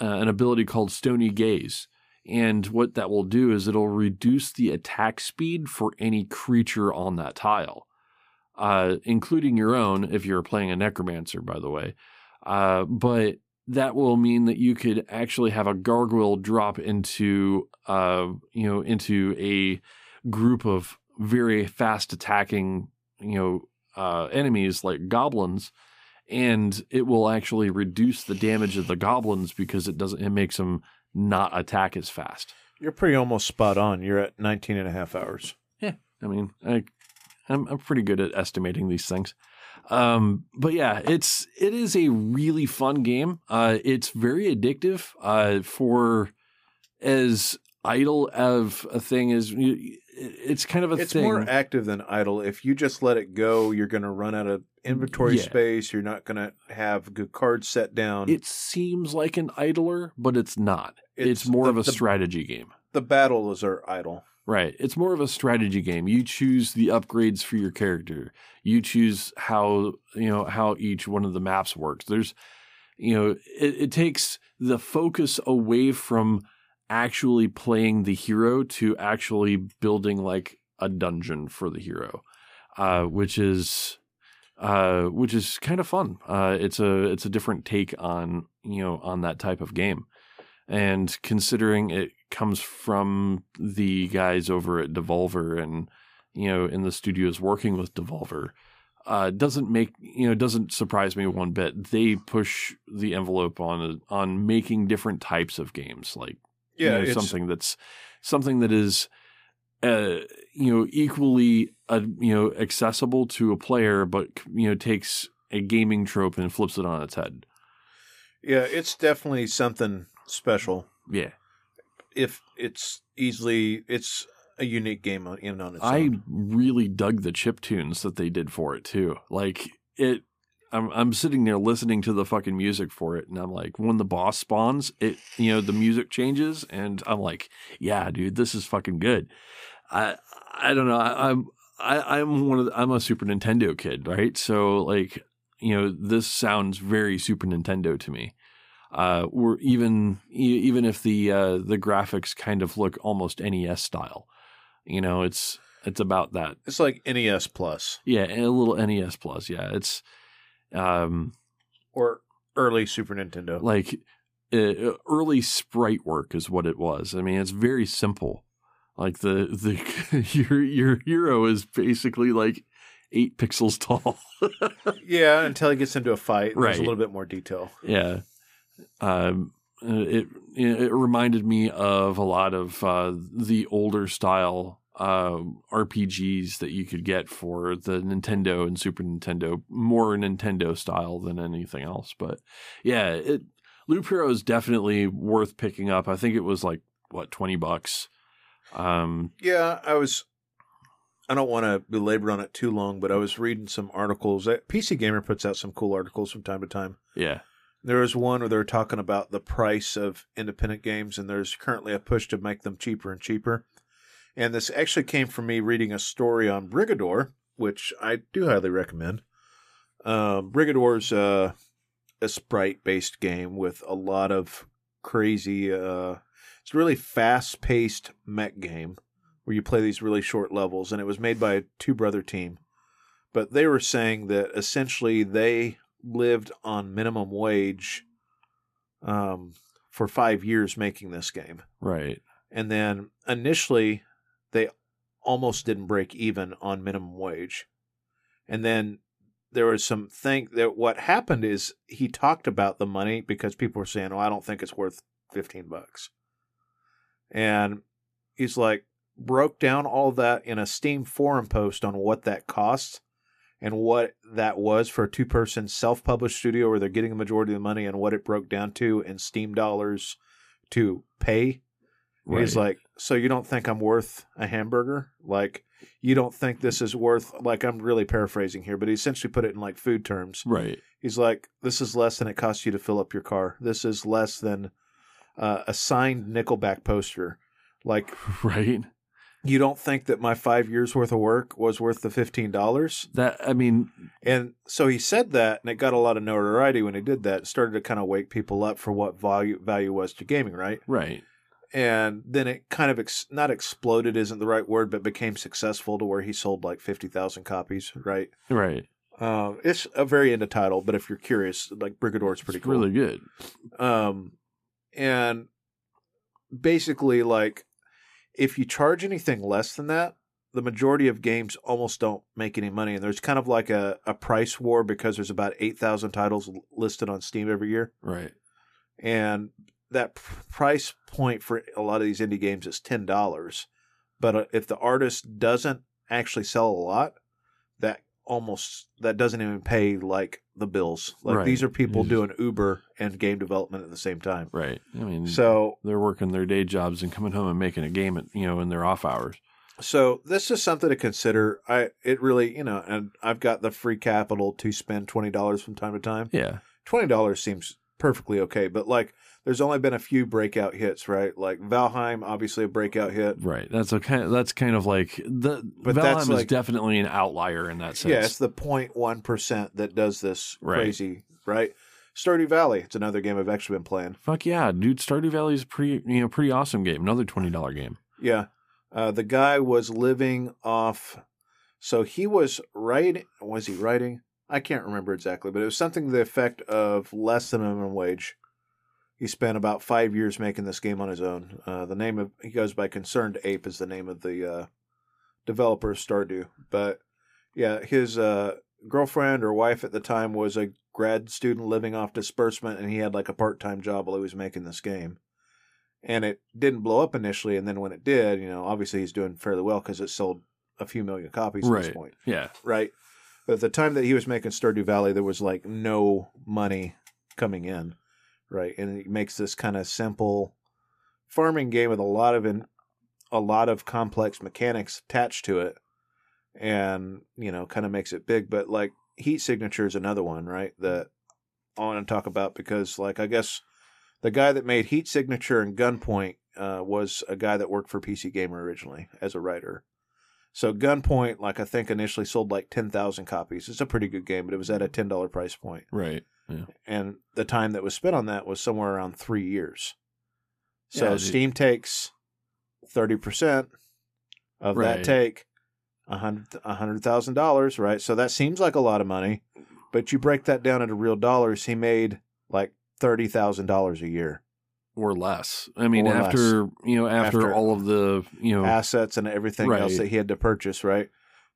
uh, an ability called Stony Gaze, and what that will do is it'll reduce the attack speed for any creature on that tile, uh, including your own if you're playing a necromancer, by the way. Uh, but that will mean that you could actually have a gargoyle drop into, uh, you know, into a group of very fast attacking, you know, uh, enemies like goblins, and it will actually reduce the damage of the goblins because it doesn't. It makes them not attack as fast. You're pretty almost spot on. You're at 19 and a half hours. Yeah. I mean, I, I'm I'm pretty good at estimating these things. Um, but yeah, it's it is a really fun game. Uh, it's very addictive. Uh, for as idle of a thing as it's kind of a It's thing. more active than idle. If you just let it go, you're going to run out of inventory Yeah. space. You're not going to have good cards set down. it seems like an idler, but it's not. It's, more the, of a the, strategy game. the battles are idle. Right. It's more of a strategy game. You choose the upgrades for your character. You choose how, you know, how each one of the maps works. There's, you know, it, it takes the focus away from actually playing the hero to actually building like a dungeon for the hero, uh, which is, uh, which is kind of fun. Uh, it's a, it's a different take on, you know, on that type of game. And considering it comes from the guys over at Devolver and, you know, in the studios working with Devolver, uh, doesn't make, you know, doesn't surprise me one bit. They push the envelope on, on making different types of games, like, Yeah, you know, something that's, something that is, uh, you know, equally, uh, you know, accessible to a player, but, you know, takes a gaming trope and flips it on its head. yeah, it's definitely something special. Yeah. If it's easily, it's a unique game on, in and on its I own. really dug the chip tunes that they did for it too. Like it I'm I'm sitting there listening to the fucking music for it and I'm like when the boss spawns, it you know, the music changes and I'm like, yeah, dude, this is fucking good. I I don't know. I, I'm I, I'm one of the, I'm a Super Nintendo kid, right? So like, you know, this sounds very Super Nintendo to me. Uh, or even even if the uh, the graphics kind of look almost NES style, you know, it's it's about that. It's like NES Plus Yeah, a little NES plus. Yeah, it's um or early Super Nintendo. like uh, early sprite work is what it was. I mean, it's very simple. Like the the your your hero is basically like eight pixels tall. yeah, until he gets into a fight, and there's a little bit more detail. yeah, um, it it reminded me of a lot of uh, the older style uh, RPGs that you could get for the Nintendo and Super Nintendo, more Nintendo style than anything else. But yeah, it Loop Hero is definitely worth picking up. I think it was like what twenty bucks. Um, Yeah, I was. I don't want to belabor on it too long, but I was reading some articles. That PC Gamer puts out some cool articles from time to time. yeah, There was one where they were talking about the price of independent games, and there's currently a push to make them cheaper and cheaper. And this actually came from me reading a story on Brigador, which I do highly recommend. Um, Brigador's uh, a sprite based game with a lot of crazy. Uh, it's a really fast paced mech game where you play these really short levels, and it was made by a two brother team. But they were saying that essentially they lived on minimum wage um, for five years making this game. right, And then initially, they almost didn't break even on minimum wage. And then there was some thing that what happened is he talked about the money because people were saying, "Oh, I don't think it's worth fifteen bucks," and he's like broke down all that in a Steam forum post on what that costs and what that was for a two person self published studio where they're getting the majority of the money and what it broke down to in Steam dollars to pay right. He's like, so you don't think I'm worth a hamburger? Like, you don't think this is worth? Like, I'm really paraphrasing here, but he essentially put it in like food terms. right, He's like, this is less than it costs you to fill up your car. This is less than uh, a signed Nickelback poster. Like, right. you don't think that my five years worth of work was worth the fifteen dollars? That I mean, And so he said that, and it got a lot of notoriety when he did that. It started to kind of wake people up for what value value was to gaming, right? right, and then it kind of ex- not exploded isn't the right word but became successful to where he sold like 50,000 copies right right. uh, it's a very indie title but if you're curious like Brigador is pretty It's cool really good. um and basically like if you charge anything less than that the majority of games almost don't make any money. And there's kind of like a, a price war because there's about 8,000 titles listed on Steam every year. Right, and that price point for a lot of these indie games is ten dollars. But uh, if the artist doesn't actually sell a lot, that almost that doesn't even pay like the bills. Like Right. these are people You doing Uber and game development at the same time. right. I mean, So they're working their day jobs and coming home and making a game at you know in their off hours. so this is something to consider. I it really you know, and I've got the free capital to spend twenty dollars from time to time. Yeah, twenty dollars seems perfectly okay. But like, there's only been a few breakout hits, right? Like Valheim, obviously a breakout hit. right. That's a kind. that's kind of like the. But Valheim is like- definitely an outlier in that sense. Yeah, it's the 0.1 percent that does this Right. crazy, right? Stardew Valley, it's another game I've actually been playing. Fuck yeah, dude! Stardew Valley is a pretty you know pretty awesome game. Another twenty dollar game. Yeah, uh, the guy was living off. So he was writing. Was he writing? I can't remember exactly, but it was something to the effect of less than minimum wage. He spent about five years making this game on his own. Uh, the name of he goes by Concerned Ape is the name of the uh, developer of Stardew. But yeah, his uh, girlfriend or wife at the time was a grad student living off disbursement, and he had like a part time job while he was making this game. And it didn't blow up initially, and then when it did, you know, obviously he's doing fairly well because it sold a few million copies at this point, Yeah, right? At the time that he was making Stardew Valley, there was like no money coming in, right? And he makes this kind of simple farming game with a lot of in, a lot of complex mechanics attached to it and you know kind of makes it big but like heat signature is another one right that i want to talk about because like i guess the guy that made heat signature and gunpoint uh, was a guy that worked for pc gamer originally as a writer so gunpoint like i think initially sold like 10000 copies it's a pretty good game but it was at a $10 price point Right. and the time that was spent on that was somewhere around three years. So Yeah, Steam takes thirty percent of that take, a hundred a hundred thousand dollars, right? So that seems like a lot of money, but you break that down into real dollars, he made like thirty thousand dollars a year, Or less. I mean, Or less. after you know, after, After- all of the you know, assets and everything else that he had to purchase, right?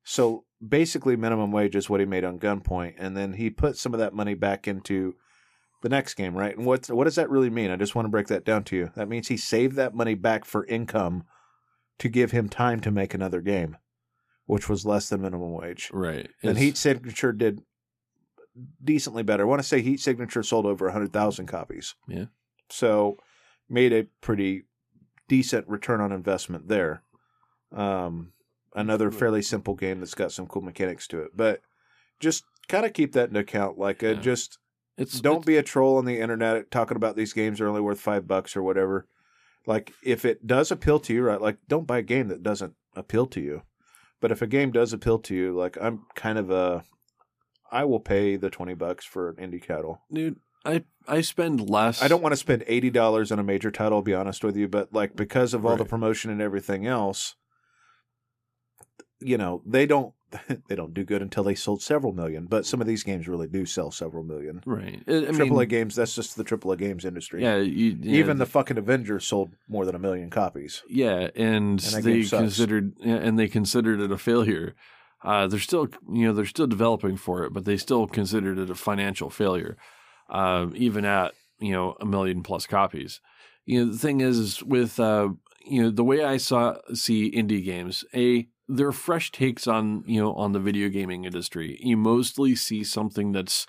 So basically, minimum wage is what he made on Gunpoint, and then he put some of that money back into the next game, right? And what what does that really mean? I just want to break that down to you. That means he saved that money back for income to give him time to make another game, which was less than minimum wage. right. And It's- Heat Signature did decently better. I want to say Heat Signature sold over 100,000 copies. Yeah. So made a pretty decent return on investment there. Um, another fairly simple game that's got some cool mechanics to it. But just kind of keep that into account. Like, uh, Yeah. just it's don't be a troll on the internet talking about these games are only worth five bucks or whatever. Like, if it does appeal to you, right? Like, don't buy a game that doesn't appeal to you. But if a game does appeal to you, like, I'm kind of a, I will pay the twenty bucks for an indie title. dude. I I spend less. I don't want to spend eighty dollars on a major title. I'll be honest with you, but like because of all the promotion and everything else, you know, they don't they don't do good until they sold several million. But some of these games really do sell several million. Right. I, I Triple A mean, games, that's just the Triple A games industry. Yeah. You, yeah, Even the fucking Avengers sold more than a million copies. Yeah, and, that they considered and they considered it a failure. Uh, they're still you know they're still developing for it, but they still considered it a financial failure, uh, even at you know a million plus copies. You know the thing is, with uh, you know the way I saw see indie games, a they're fresh takes on you know on the video gaming industry. You mostly see something that's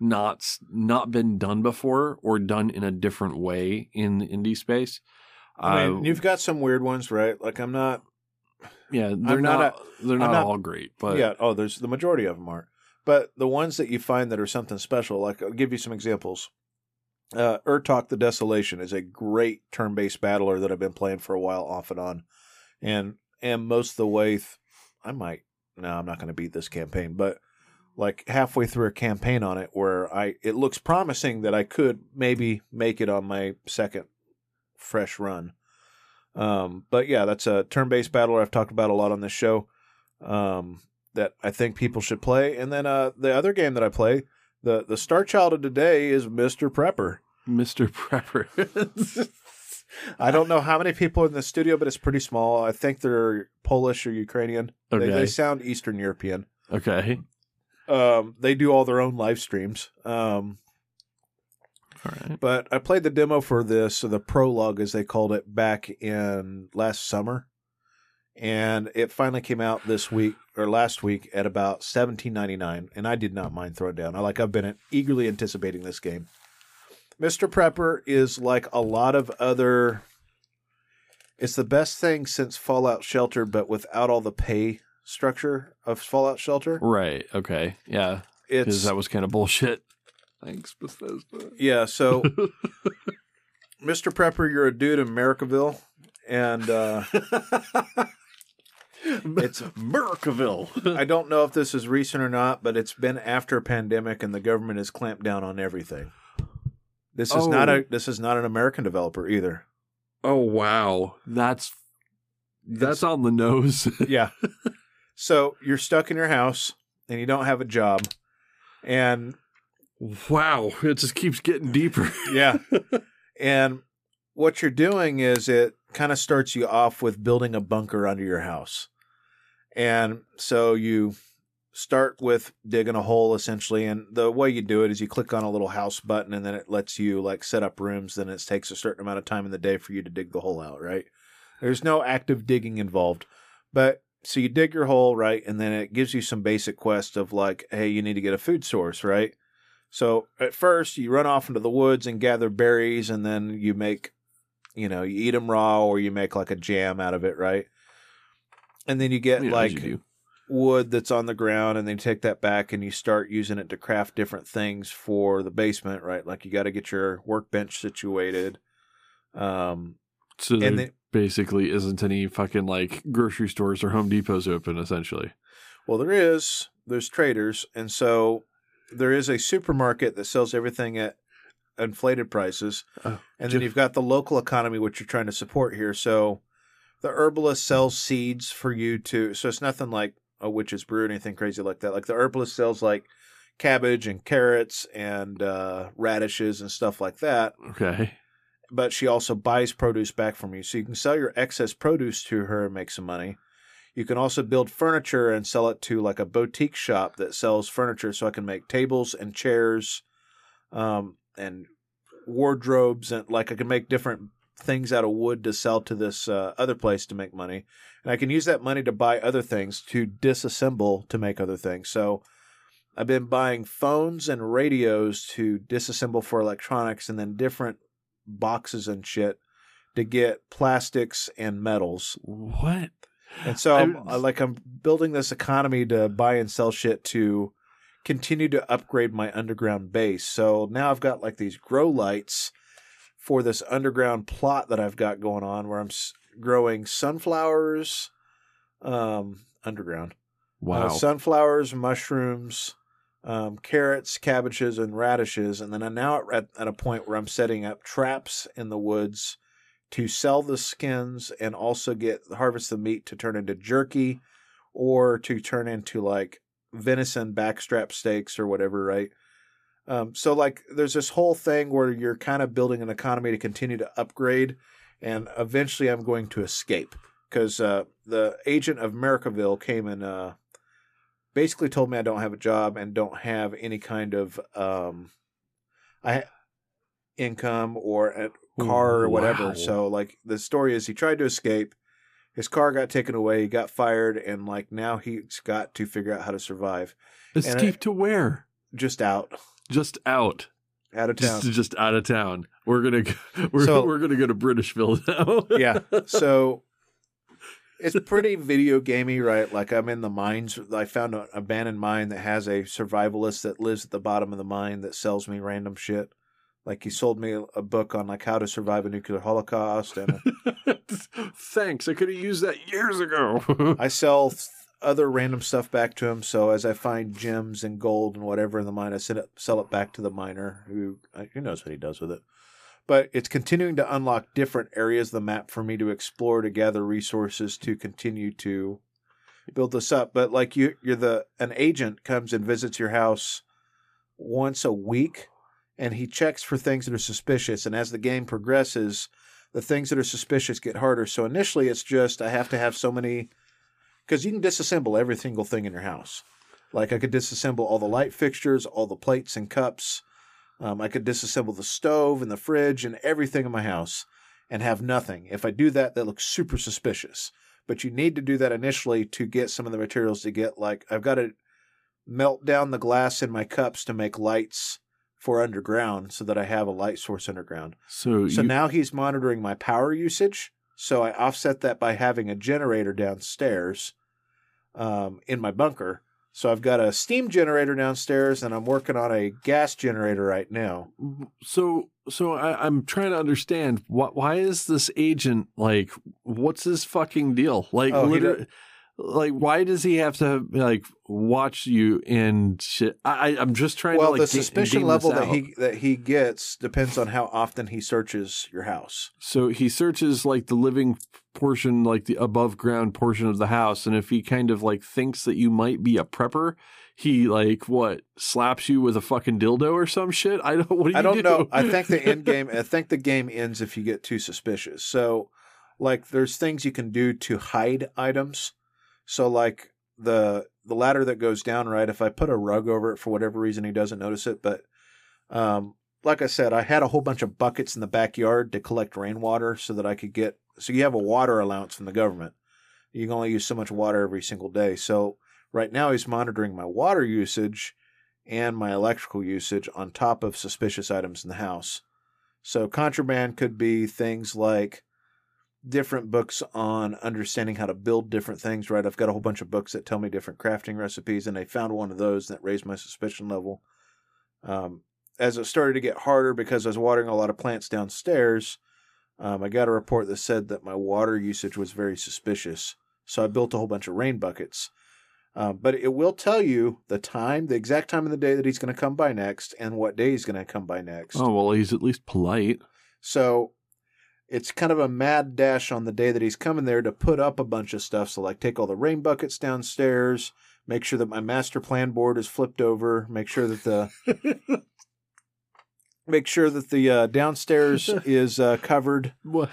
not not been done before or done in a different way in the indie space. I mean, Uh, you've got some weird ones, right? Like I'm not. Yeah, they're I'm not, not they're not, not- all great, but yeah. Oh, there's the majority of them aren't. But the ones that you find that are something special, like I'll give you some examples. Uh, Urtuk the Desolation is a great turn-based battler that I've been playing for a while, off and on, and am most of the way. Th- I might. No, I'm not going to beat this campaign, but like halfway through a campaign on it, where I it looks promising that I could maybe make it on my second fresh run. Um, but yeah, that's a turn-based battler I've talked about a lot on this show. Um, that I think people should play. And then uh, the other game that I play, the the star child of today is Mister Prepper. Mr. Prepper. I don't know how many people are in the studio, but it's pretty small. I think they're Polish or Ukrainian. They, Okay. they sound Eastern European. okay. Um, they do all their own live streams. Um, All right. but I played the demo for this, the prologue as they called it, back in last summer, and it finally came out this week or last week at about seventeen ninety nine, and I did not mind throwing down. I like I've been eagerly anticipating this game. Mister Prepper is like a lot of other. It's the best thing since Fallout Shelter, but without all the pay structure of Fallout Shelter. Right. Okay. Yeah. Because It's that was kind of bullshit. Thanks, Bethesda. Yeah, so Mr. Prepper, you're a dude in Americaville, and uh, it's Mercaville. I don't know if this is recent or not, but it's been after a pandemic, and the government has clamped down on everything. This is not Oh. a this is not an American developer either. oh wow, that's that's on the nose. Yeah. so you're stuck in your house and you don't have a job, and wow, it just keeps getting deeper. yeah, and what you're doing is it kind of starts you off with building a bunker under your house. And so you start with digging a hole essentially. And the way you do it is you click on a little house button and then it lets you like set up rooms. Then it takes a certain amount of time in the day for you to dig the hole out, right? There's no active digging involved. But so you dig your hole, right? And then it gives you some basic quests of like, hey, you need to get a food source, right? So at first you run off into the woods and gather berries and then you make you know, you eat them raw or you make like a jam out of it, right? And then you get Yeah, like you wood that's on the ground and then you take that back and you start using it to craft different things for the basement, right? Like you got to get your workbench situated. Um, So there then, basically isn't any fucking like grocery stores or Home Depots open essentially. well, there is, there's traders. And so there is a supermarket that sells everything at inflated prices. Oh, And then you've got the local economy, which you're trying to support here. So the herbalist sells seeds for you to, so it's nothing like a witch's brew or anything crazy like that. Like the herbalist sells like cabbage and carrots and uh, radishes and stuff like that. Okay. But she also buys produce back from you. So you can sell your excess produce to her and make some money. You can also build furniture and sell it to like a boutique shop that sells furniture. So I can make tables and chairs um, and wardrobes and like I can make different things out of wood to sell to this uh, other place to make money. And I can use that money to buy other things to disassemble to make other things. So I've been buying phones and radios to disassemble for electronics and then different boxes and shit to get plastics and metals. What? And so I'm, I'm- like I'm building this economy to buy and sell shit to continue to upgrade my underground base. So now I've got like these grow lights for this underground plot that I've got going on where I'm s- growing sunflowers um underground. Wow. Uh, sunflowers, mushrooms, um, carrots, cabbages, and radishes. And then I'm now at, at a point where I'm setting up traps in the woods to sell the skins and also get harvest the meat to turn into jerky or to turn into like venison backstrap steaks or whatever, right? Um, so like there's this whole thing where you're kind of building an economy to continue to upgrade, and eventually I'm going to escape because uh, the agent of Americaville came and uh, basically told me I don't have a job and don't have any kind of um, I income or a car or whatever. Wow. So like the story is he tried to escape. His car got taken away. He got fired, and like now he's got to figure out how to survive. Escape to where? Just out, Just out. out of town. Just, just out of town. We're gonna go- we're So- we're gonna go to Britishville now. yeah. So it's pretty video gamey, right? Like I'm in the mines. I found an abandoned mine that has a survivalist that lives at the bottom of the mine that sells me random shit. Like he sold me a book on like how to survive a nuclear holocaust, and Thanks. I could have used that years ago. I sell other random stuff back to him. So as I find gems and gold and whatever in the mine, I send it, sell it back to the miner who uh, who knows what he does with it. But it's continuing to unlock different areas of the map for me to explore to gather resources to continue to build this up. But like you, you're the an agent comes and visits your house once a week, and he checks for things that are suspicious. And as the game progresses, the things that are suspicious get harder. So initially, it's just I have to have so many because you can disassemble every single thing in your house. Like I could disassemble all the light fixtures, all the plates and cups. Um, I could disassemble the stove and the fridge and everything in my house and have nothing. If I do that, that looks super suspicious. But you need to do that initially to get some of the materials to get like I've got to melt down the glass in my cups to make lights for underground so that I have a light source underground. so So you, now he's monitoring my power usage. So I offset that by having a generator downstairs um, in my bunker. So I've got a steam generator downstairs, and I'm working on a gas generator right now. so so I, I'm trying to understand what why is this agent like what's his fucking deal? Like Oh, literally like why does he have to like watch you and shit? I, I'm just trying well, to like the suspicion level that he that he gets depends on how often he searches your house. So he searches like the living portion, like the above ground portion of the house, and if he kind of like thinks that you might be a prepper, he like what slaps you with a fucking dildo or some shit. I don't. What do you I don't do? know. I think the end game. I think the game ends if you get too suspicious. So, like, there's things you can do to hide items. So, like the the ladder that goes down, right? If I put a rug over it for whatever reason, he doesn't notice it. But, um, like I said, I had a whole bunch of buckets in the backyard to collect rainwater so that I could get. So you have a water allowance from the government. You can only use so much water every single day. So right now he's monitoring my water usage and my electrical usage on top of suspicious items in the house. So contraband could be things like different books on understanding how to build different things, right? I've got a whole bunch of books that tell me different crafting recipes, and I found one of those that raised my suspicion level. Um, as it started to get harder because I was watering a lot of plants downstairs, um, I got a report that said that my water usage was very suspicious. So I built a whole bunch of rain buckets. Uh, but it will tell you the time, the exact time of the day that he's going to come by next, and what day he's going to come by next. Oh well, he's at least polite. So it's kind of a mad dash on the day that he's coming there to put up a bunch of stuff. So, like, take all the rain buckets downstairs, make sure that my master plan board is flipped over, make sure that the. make sure that the uh, downstairs is uh, covered What?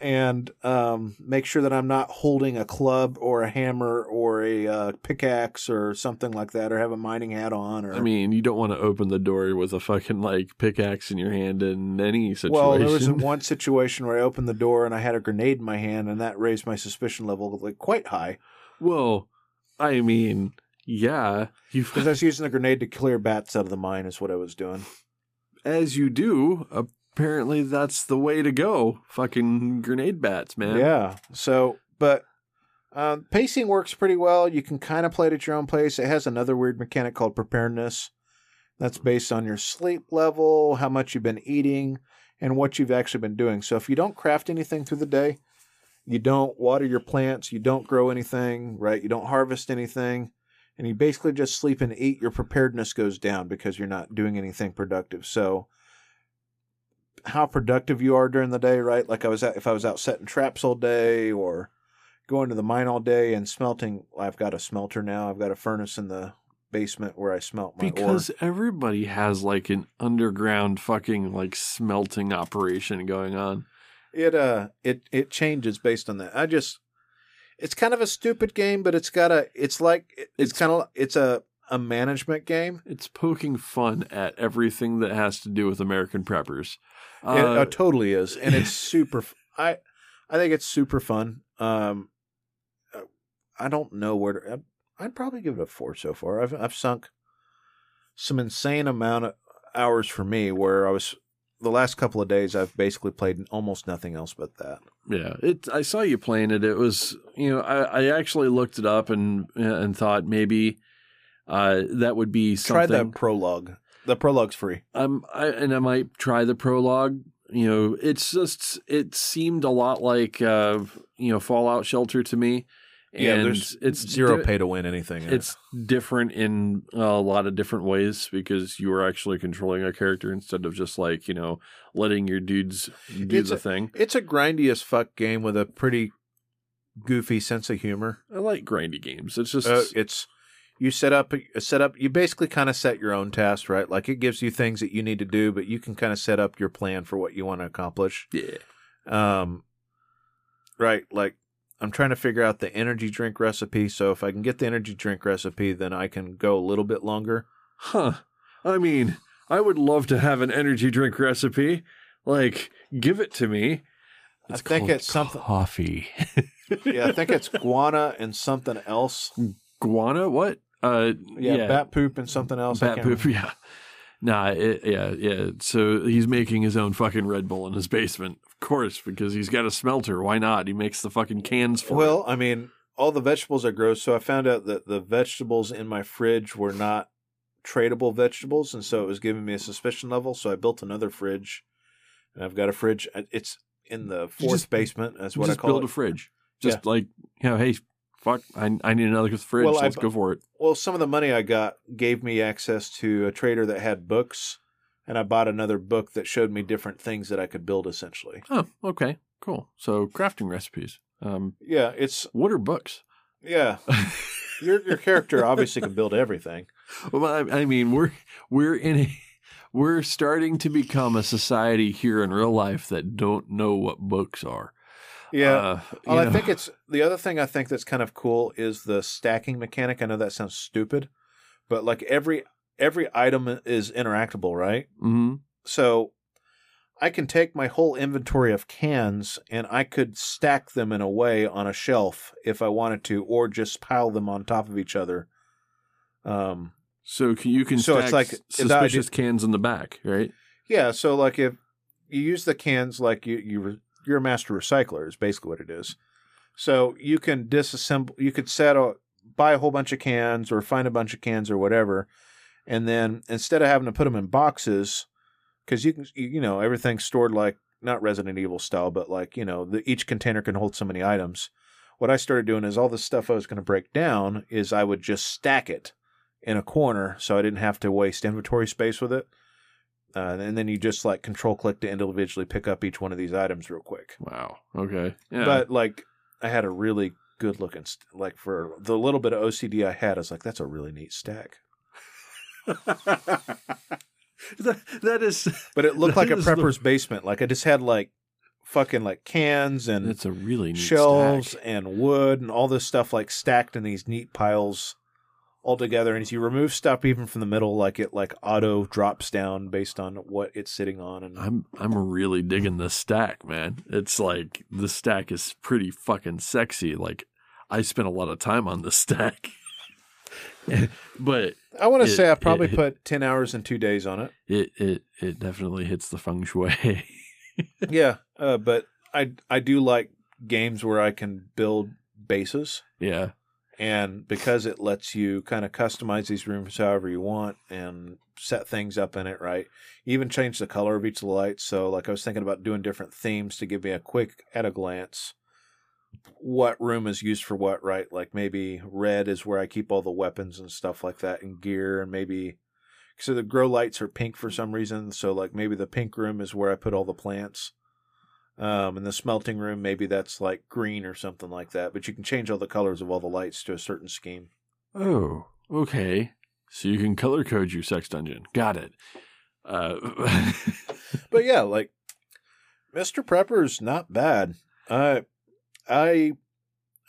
And um, make sure that I'm not holding a club or a hammer or a uh, pickaxe or something like that, or have a mining hat on. Or I mean, you don't want to open the door with a fucking like pickaxe in your hand in any situation. well, there was one situation where I opened the door and I had a grenade in my hand, and that raised my suspicion level like quite high well, I mean, yeah, you because I was using the grenade to clear bats out of the mine. Is what I was doing. as you do. Apparently, that's the way to go. Fucking grenade bats, man. Yeah. So, but um, pacing works pretty well. You can kind of play it at your own pace. It has another weird mechanic called preparedness. That's based on your sleep level, how much you've been eating, and what you've actually been doing. So, if you don't craft anything through the day, you don't water your plants, you don't grow anything, right? You don't harvest anything, and you basically just sleep and eat, your preparedness goes down because you're not doing anything productive. So, how productive you are during the day, right? Like I was out, if I was out setting traps all day or going to the mine all day and smelting. I've got a smelter now. I've got a furnace in the basement where I smelt my Because ore. everybody has like an underground fucking like smelting operation going on. It uh it it changes based on that. I just it's kind of a stupid game, but it's got a it's like it's, It's- kind of it's a a management game. It's poking fun at everything that has to do with American preppers. it Uh, uh, totally is, and it's super. I I think it's super fun. Um, uh, I don't know where to. I'd- I'd probably give it a four so far. I've I've sunk some insane amount of hours for me. Where I was the last couple of days, I've basically played almost nothing else but that. Yeah, it. I saw you playing it. It was, you know, I, I actually looked it up and and thought maybe uh, that would be something. Try something. that prologue. The prologue's free. Um, I, and I might try the prologue. You know, it's just it seemed a lot like uh, you know Fallout Shelter to me. And yeah, there's it's zero di- pay to win anything. in it. It's different in a lot of different ways because you are actually controlling a character instead of just like you know letting your dudes do It's the a- thing. it's a grindy as fuck game with a pretty goofy sense of humor. I like grindy games. It's just Uh, it's you set up a set up. You basically kind of set your own tasks, right? Like it gives you things that you need to do, but you can kind of set up your plan for what you want to accomplish. yeah. Um, right. Like I'm trying to figure out the energy drink recipe. So if I can get the energy drink recipe, then I can go a little bit longer. Huh. I mean, I would love to have an energy drink recipe. Like, give it to me. I think it's something- coffee. Yeah, I think it's guana and something else. Guana? What? Uh, Yeah, yeah, bat poop and something else. Bat poop. Yeah. Nah, it, yeah, yeah. So he's making his own fucking Red Bull in his basement, of course, because he's got a smelter. Why not? He makes the fucking cans for. it. Well, I mean, all the vegetables are gross, so I found out that the vegetables in my fridge were not tradable vegetables, and so it was giving me a suspicion level. So I built another fridge, and I've got a fridge. It's in the fourth just- basement. That's what I call build it. a fridge. Just like you know, hey, fuck, I, I need another fridge. Well, I Let's bu- go for it. well, some of the money I got gave me access to a trader that had books, and I bought another book that showed me different things that I could build. Essentially, Oh, okay, cool. So crafting recipes. Um, yeah, it's what are books? yeah. your your character obviously can build everything. Well, I, I mean, we're we're in a we're starting to become a society here in real life that don't know what books are. Yeah, Uh, Well, you I think it's the other thing I think that's kind of cool is the stacking mechanic. I know that sounds stupid, but like every every item is interactable, right? mhm. So I can take my whole inventory of cans and I could stack them in a way on a shelf if I wanted to, or just pile them on top of each other. Um, So can, you can So stack it's like- suspicious cans in the back, right? yeah. So like if you use the cans like you you you're a master recycler is basically what it is. So you can disassemble. You could set a buy a whole bunch of cans or find a bunch of cans or whatever, and then instead of having to put them in boxes, because you can you, know everything's stored like not Resident Evil style, but like you know the, each container can hold so many items. What I started doing is all the stuff I was going to break down is I would just stack it in a corner so I didn't have to waste inventory space with it. Uh, and then you just like control click to individually pick up each one of these items real quick. Wow. Okay. Yeah. But like, I had a really good looking st- like for the little bit of OCD I had. I was like, that's a really neat stack. that, that is But it looked like a is the- prepper's basement. Like I just had like fucking like cans and it's a really neat shelves stack. and wood and all this stuff like stacked in these neat piles all together. And as you remove stuff even from the middle, like it like auto drops down based on what it's sitting on. And I'm I'm really digging this stack, man. It's like the stack is pretty fucking sexy. Like I spent a lot of time on this stack. but I want to say I probably it- put ten hours and two days on it. it it it definitely hits the feng shui. yeah, uh, but I I do like games where I can build bases. yeah. And because it lets you kind of customize these rooms however you want and set things up in it right? Even change the color of each of the lights so like i was thinking about doing different themes to give me a quick at a glance what room is used for what right? Like maybe red is where i keep all the weapons and stuff like that and gear and maybe so the grow lights are pink for some reason. So like maybe the pink room is where i put all the plants um, in the smelting room, maybe that's like green or something like that. But you can change all the colors of all the lights to a certain scheme. Oh, okay. So you can color code your sex dungeon. Got it. Uh, But yeah, like Mr. Prepper's not bad. I I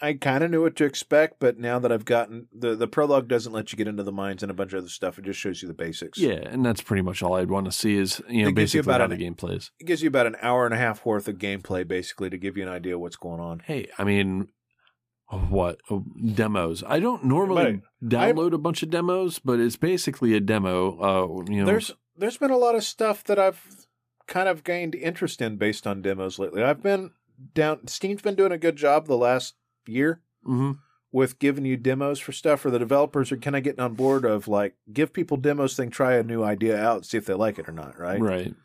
I kind of knew what to expect, but now that I've gotten the the prologue doesn't let you get into the mines and a bunch of other stuff. It just shows you the basics. yeah, and that's pretty much all I'd want to see is you know It you basically about how an- the game plays. It gives you about an hour and a half worth of gameplay, basically, to give you an idea of what's going on. Hey, I mean, what oh, demos? I don't normally download a bunch of demos, but it's basically a demo. Uh, you know, There's there's been a lot of stuff that I've kind of gained interest in based on demos lately. I've been down. Steam's been doing a good job the last year Mhm. with giving you demos for stuff. Or the developers are kind of getting on board of like give people demos, thing try a new idea out, see if they like it or not, right? right.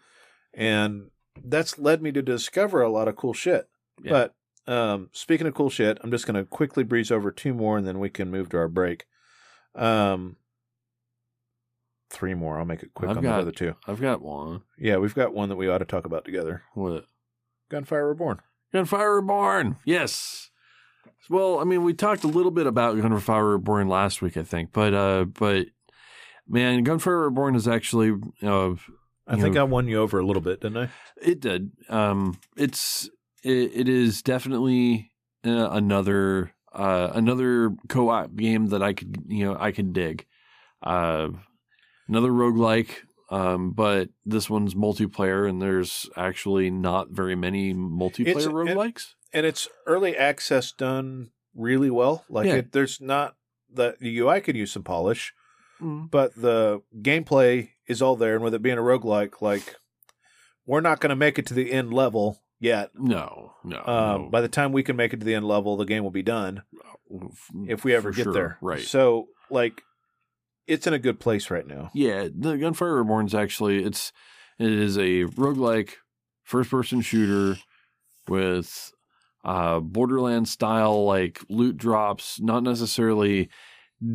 And that's led me to discover a lot of cool shit. Yeah. But um, speaking of cool shit, I'm just going to quickly breeze over two more, and then we can move to our break. Um, three more. I'll make it quick I've on got- the other two. I've got one. Yeah, we've got one that we ought to talk about together. What? Gunfire Reborn. Gunfire Reborn. Yes. Well, I mean, we talked a little bit about Gunfire Reborn last week, I think, but uh, but man, Gunfire Reborn is actually uh, I think know- I won you over a little bit, didn't I? It did. Um, it's it, it is definitely uh, another uh, another co-op game that I could you know I can dig. Uh, another roguelike, um, but this one's multiplayer, and there's actually not very many multiplayer It's- it- roguelikes. And it's early access done really well. Like Yeah. it, there's not the the UI could use some polish, Mm. but the gameplay is all there. And with it being a roguelike, like we're not going to make it to the end level yet. No, no. Um, no. By the time we can make it to the end level, the game will be done if we ever For get sure, there. right? So, like, it's in a good place right now. Yeah, the Gunfire Reborn's actually it's it is a roguelike first person shooter with uh borderland style like loot drops, not necessarily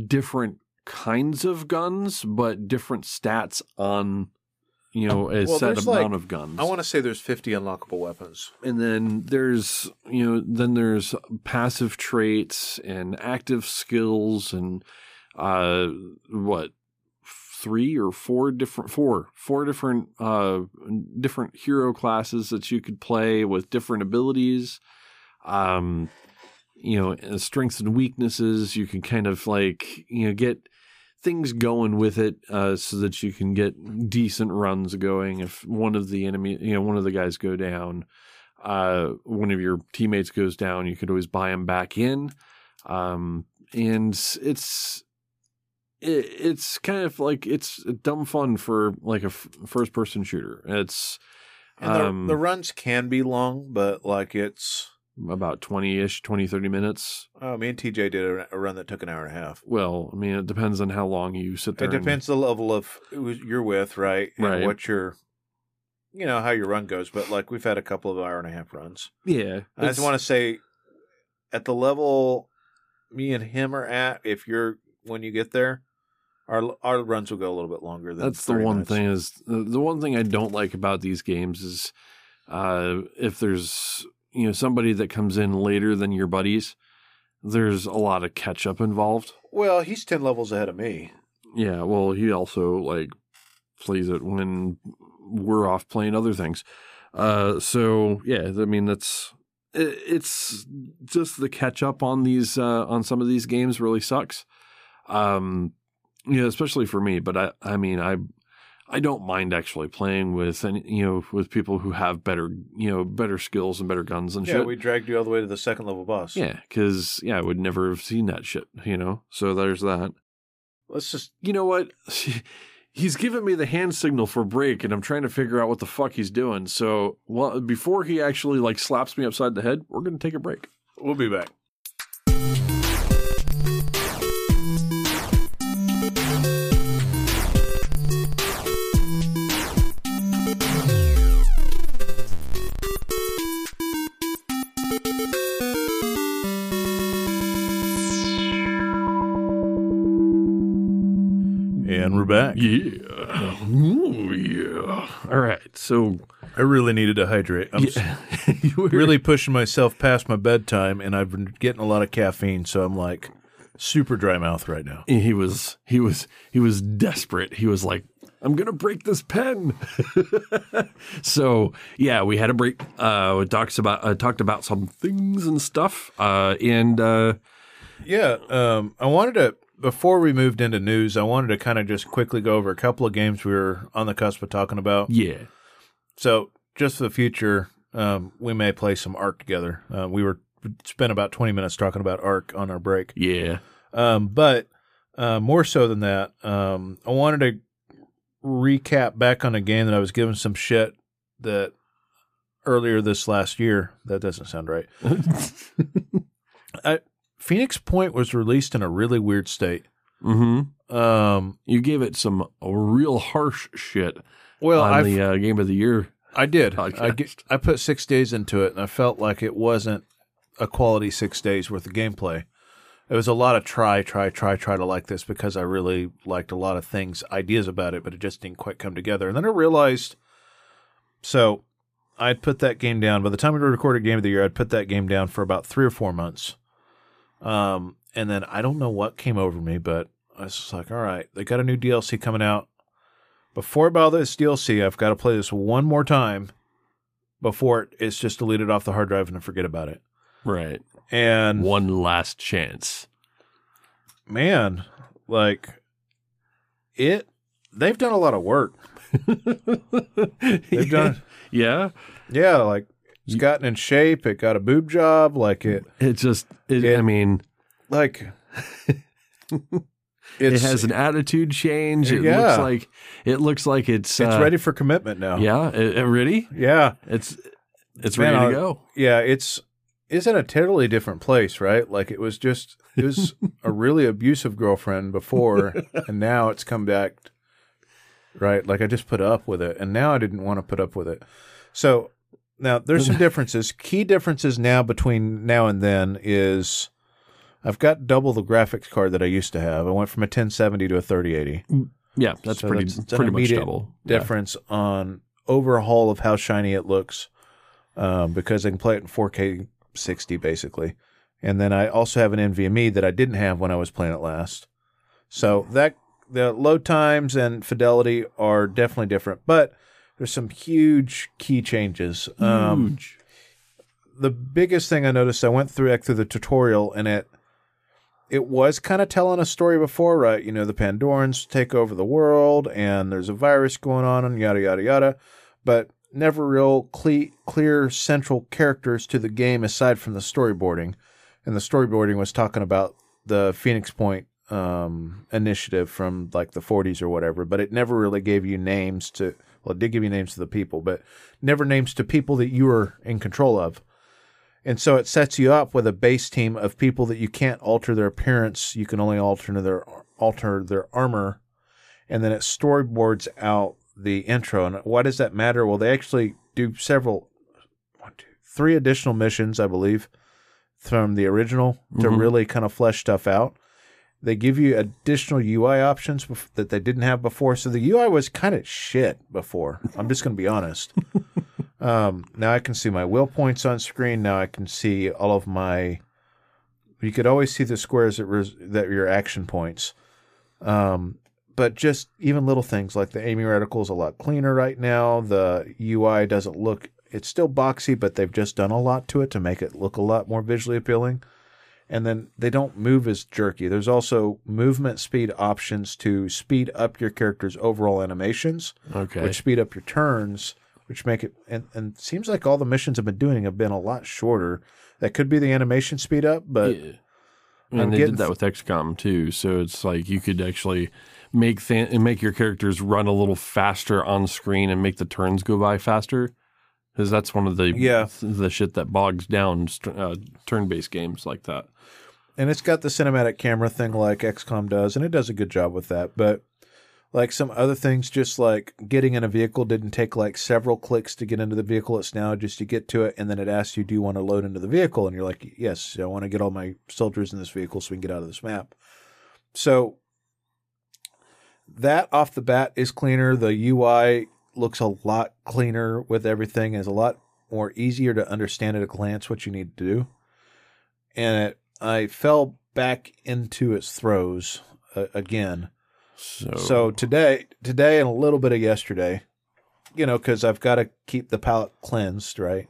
different kinds of guns, but different stats on you know a Well, set amount like- of guns. I want to say there's 50 unlockable weapons. and then there's you know then there's passive traits and active skills and uh what three or four different four four different uh different hero classes that you could play with different abilities um you know strengths and weaknesses. You can kind of like you know get things going with it uh, so that you can get decent runs going if one of the enemy you know one of the guys go down. Uh, one of your teammates goes down you could always buy him back in. Um, and it's it, it's kind of like it's dumb fun for like a f- first person shooter. It's And the, Um, the runs can be long, but like it's. About 20-ish, 20, 30 minutes. Oh, me and TJ did a, run that took an hour and a half. Well, I mean, it depends on how long you sit there. It and- depends the level of who you're with, right? And Right. what your, you know, how your run goes. But like we've had a couple of hour and a half runs. yeah. I just want to say, at the level me and him are at, if you're when you get there, our our runs will go a little bit longer. Than That's the one minutes. thing is the, the one thing I don't like about these games is uh, if there's you know somebody that comes in later than your buddies, there's a lot of catch up involved. Well, he's ten levels ahead of me. Yeah, well, he also like plays it when we're off playing other things. Uh, so yeah, I mean that's it, it's just the catch up on these uh, on some of these games really sucks. Um, you know, especially for me. But I, I mean, I, I don't mind actually playing with any, you know, with people who have better, you know, better skills and better guns and Yeah, shit. Yeah, we dragged you all the way to the second level boss. yeah, because yeah, I would never have seen that shit. You know, so there's that let's just you know what? He's giving me the hand signal for break, and I'm trying to figure out what the fuck he's doing. So, well, before he actually like slaps me upside the head, we're gonna take a break. we'll be back. Back. Yeah, Ooh, yeah. All right. So, I really needed to hydrate. I'm yeah. really pushing myself past my bedtime, and I've been getting a lot of caffeine, so I'm like super dry mouth right now. He was. He was. He was desperate. He was like, "I'm gonna break this pen." so yeah, we had a break. Uh, we talks about uh, talked about some things and stuff. Uh, and uh, Yeah, um, I wanted to before we moved into news, I wanted to kind of just quickly go over a couple of games we were on the cusp of talking about. yeah, So, just for the future, um, we may play some Ark together. Uh, we were spent about twenty minutes talking about Ark on our break. yeah. Um, but uh, more so than that, um, I wanted to recap back on a game that I was given some shit that earlier this last year. That doesn't sound right. I, Phoenix Point was released in a really weird state. mm-hmm. Um, You gave it some real harsh shit well, on I the uh, game of the year. I did. I, I put six days into it, and I felt like it wasn't a quality six days worth of gameplay. It was a lot of try, try, try, try to like this because I really liked a lot of things, ideas about it, but it just didn't quite come together. And then I realized, so I'd put that game down. By the time we recorded Game of the Year, I'd put that game down for about three or four months. Um, and then I don't know what came over me, but I was just like, all right, they got a new DLC coming out. Before I buy this DLC, I've got to play this one more time before it's just deleted off the hard drive and I forget about it. Right. And One last chance. man, like it, they've done a lot of work. They've done, Yeah. yeah, like it's gotten in shape. It got a boob job. Like it, It just, it, It- I mean, like it has an attitude change. It Yeah. looks like, it looks like it's, it's uh, ready for commitment now. Yeah. It, it ready? yeah, It's, it's Man, ready to go. yeah. It's it's in a totally different place, right? Like it was just it was a really abusive girlfriend before, and now it's come back, right? Like I just put up with it, and now I didn't want to put up with it. So now there's some differences. Key differences now between now and then is I've got double the graphics card that I used to have. I went from a 1070 to a 3080. Yeah. That's So pretty, that's- pretty much double. Yeah. difference on overhaul of how shiny it looks um, because I can play it in 4K 60 basically. And then I also have an NVMe that I didn't have when I was playing it last. So that the load times and fidelity are definitely different, but there's some huge key changes. Um, Huge. the biggest thing I noticed, I went through like, through the tutorial and it it was kind of telling a story before, right? You know, the Pandorans take over the world and there's a virus going on and yada yada yada, but never real cle- clear central characters to the game aside from the storyboarding. And the storyboarding was talking about the Phoenix Point um, initiative from like the 40s or whatever, but it never really gave you names to Well, it did give you names to the people, but never names to people that you were in control of. And so it sets you up with a base team of people that you can't alter their appearance. You can only alter their alter their armor, and then it storyboards out the intro. And why does that matter? Well, they actually do several, one, two, three additional missions, I believe, from the original to Mhm. really kind of flesh stuff out. They give you additional UI options bef- that they didn't have before. So the UI was kind of shit before. I'm just going to be honest. um, now I can see my will points on screen. Now I can see all of my. You could always see the squares that res- that are your action points. Um, but just even little things like the aiming reticle is a lot cleaner right now. The UI doesn't look. It's still boxy, but they've just done a lot to it to make it look a lot more visually appealing and then they don't move as jerky. There's also movement speed options to speed up your character's overall animations, Okay. which speed up your turns, which make it and and it seems like all the missions I've been doing have been a lot shorter. That could be the animation speed up, but Yeah. I'm And they getting did that with XCOM too. So it's like you could actually make th- make your characters run a little faster on screen and make the turns go by faster. Because that's one of the Yeah. the shit that bogs down uh, turn based games like that. and it's got the cinematic camera thing like XCOM does, and it does a good job with that. But like some other things, just like getting in a vehicle didn't take like several clicks to get into the vehicle. It's now just to get to it, and then it asks you, "Do you want to load into the vehicle?" And you're like, "Yes, I want to get all my soldiers in this vehicle so we can get out of this map." So that off the bat is cleaner. The UI looks a lot cleaner with everything. Is a lot more easier to understand at a glance what you need to do. And it, I fell back into its throes uh, again. So, So today, today and a little bit of yesterday, you know, because I've got to keep the palate cleansed, right?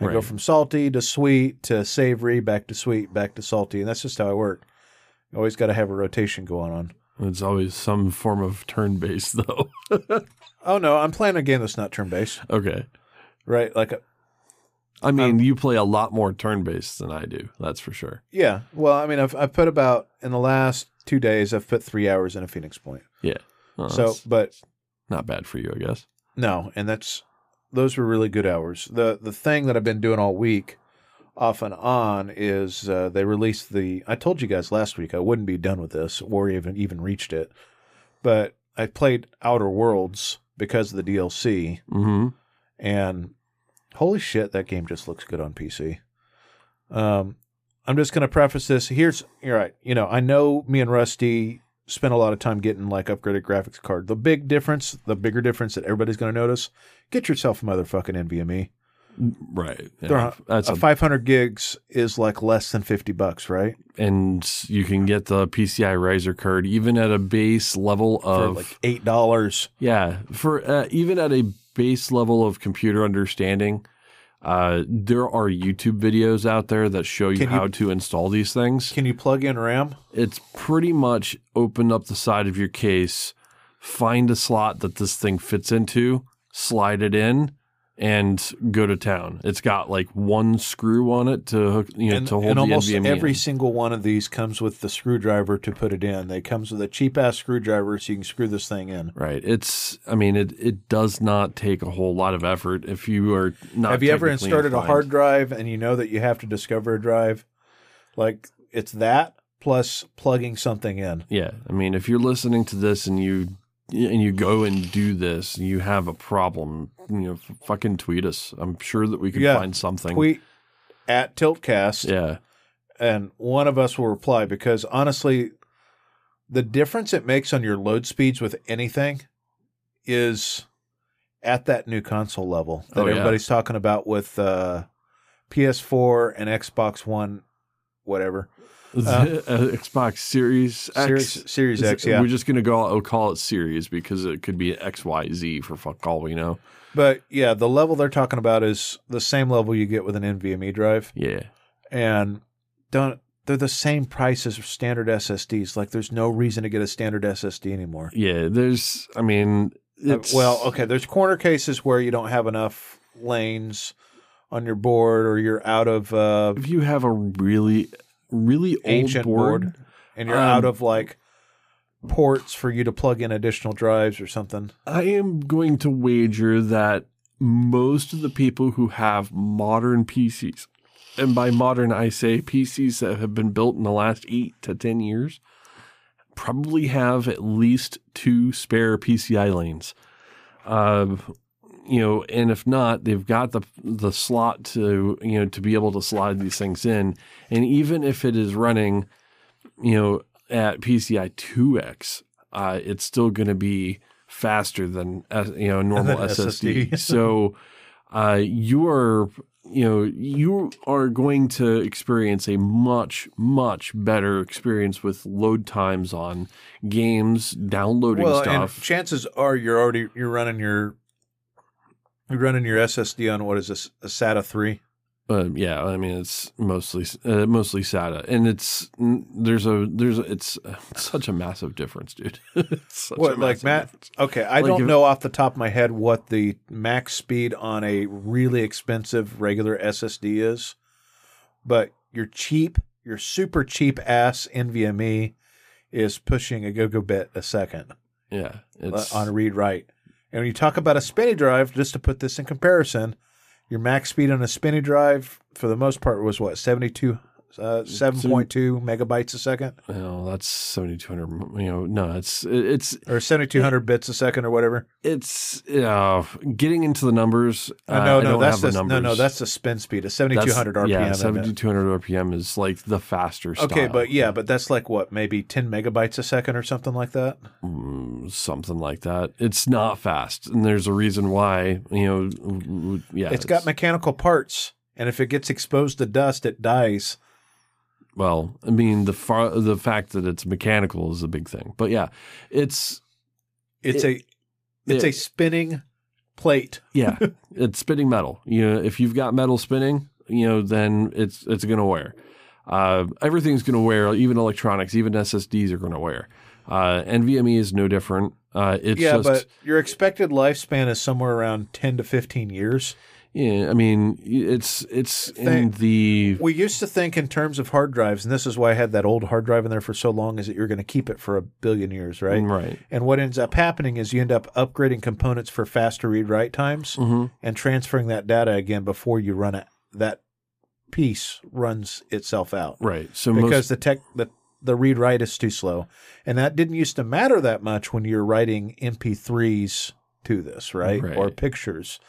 I go from salty to sweet to savory, back to sweet, back to salty, and that's just how I work. Always got to have a rotation going on. It's always some form of turn based though. Oh no, I'm playing a game that's not turn based, okay. right? Like, a, I mean, Um, you play a lot more turn based than I do. That's for sure. yeah. Well, I mean, I've I've put about in the last two days, I've put three hours in a Phoenix Point. Yeah. Well, so, but not bad for you, I guess. No, and that's those were really good hours. The the thing that I've been doing all week, off and on, is uh, they released the. I told you guys last week I wouldn't be done with this or even even reached it, but I played Outer Worlds because of the DLC, Mm-hmm. and holy shit, that game just looks good on PC. Um, I'm just gonna preface this. Here's you're right. You know, I know me and Rusty spent a lot of time getting like upgraded graphics card. The big difference, the bigger difference that everybody's gonna notice, get yourself a motherfucking NVMe. Right. Yeah. That's a a, 500 gigs is like less than 50 bucks, right? and you can get the PCI riser card even at a base level For of like eight dollars. yeah for uh, even at a base level of computer understanding. Uh, there are YouTube videos out there that show you you- how to install these things. Can you plug in RAM? it's pretty much open up the side of your case, find a slot that this thing fits into, slide it in, and go to town. It's got like one screw on it to hook, you know, and to hold the. and the almost NVMe. every in. single one of these comes with the screwdriver to put it in. They comes with a cheap ass screwdriver so you can screw this thing in. Right. It's. I mean, it it does not take a whole lot of effort if you are not. Have you ever inserted a hard drive and you know that you have to discover a drive? Like it's that plus plugging something in. Yeah. I mean, if you're listening to this and you and you go and do this, you have a problem. You know, fucking tweet us. I'm sure that we can Yeah. find something. Tweet at Tiltcast. Yeah. and one of us will reply because honestly, the difference it makes on your load speeds with anything is at that new console level that Oh, yeah. everybody's talking about with uh, PS4 and Xbox One, whatever. Uh, Xbox Series X. Series, Series X, it- yeah. We're just gonna go. I'll call it Series because it could be X, Y, Z for fuck all we know. But yeah, the level they're talking about is the same level you get with an NVMe drive, Yeah. and don't. They're the same price as standard SSDs. Like, there's no reason to get a standard SSD anymore. Yeah. There's. I mean. Uh, well, okay. There's corner cases where you don't have enough lanes on your board, or you're out of uh, If you have a really, really old ancient board, board, and you're um, out of like ports for you to plug in additional drives or something. I am going to wager that most of the people who have modern PCs, and by modern I say PCs that have been built in the last eight to 10 years, probably have at least two spare PCI lanes. Uh, you know, and if not, they've got the the slot to you know to be able to slide these things in, and even if it is running, you know, at PCI two X, uh, it's still going to be faster than uh, you know normal SSD. SSD. so, uh, you are you know you are going to experience a much much better experience with load times on games, downloading well, stuff. and chances are you're already you're running your you're running your SSD on what is this a SATA three? Uh, yeah, I mean it's mostly uh, mostly SATA, and it's there's a there's a, it's uh, such a massive difference, dude. It's such a What like Matt? difference. Okay, I Like don't if- know off the top of my head what the max speed on a really expensive regular SSD is, but your cheap, your super cheap ass NVMe is pushing a gigabit a second Yeah, uh, it's on read write. And when you talk about a spinny drive, just to put this in comparison, your max speed on a spinny drive for the most part was what 72 uh, 7.2 megabytes a second know, that's seventy two hundred. You know, no, it's it's or 7200 bits a second or whatever. it's uh, getting into the numbers. Uh, uh, no, I no, don't that's the, the no, no, that's the spin speed. A 7200 RPM. Yeah, seventy two hundred RPM is like the faster. Okay, but yeah, but that's like what, maybe 10 megabytes a second or something like that? Mm, something like that. It's not fast, and there's a reason why. You know, yeah, it's got mechanical parts, and if it gets exposed to dust, it dies. Well, I mean the far, the fact that it's mechanical is a big thing, but yeah, it's It's a it's it- a spinning plate. yeah, it's spinning metal. You know, if you've got metal spinning, you know, then it's it's going to wear. Uh, everything's going to wear. Even electronics, even SSDs are going to wear. Uh, NVMe is no different. Uh, it's yeah, just but your expected lifespan is somewhere around 10 to 15 years. Yeah. I mean, it's it's in the We used to think in terms of hard drives, and this is why I had that old hard drive in there for so long, is that you're going to keep it for a billion years, right? right. And what ends up happening is you end up upgrading components for faster read write times hmm and transferring that data again before you run it. That piece runs itself out Right. So because most the tech the the read write is too slow, and that didn't used to matter that much when you're writing MP3s to this, right, Right. or pictures.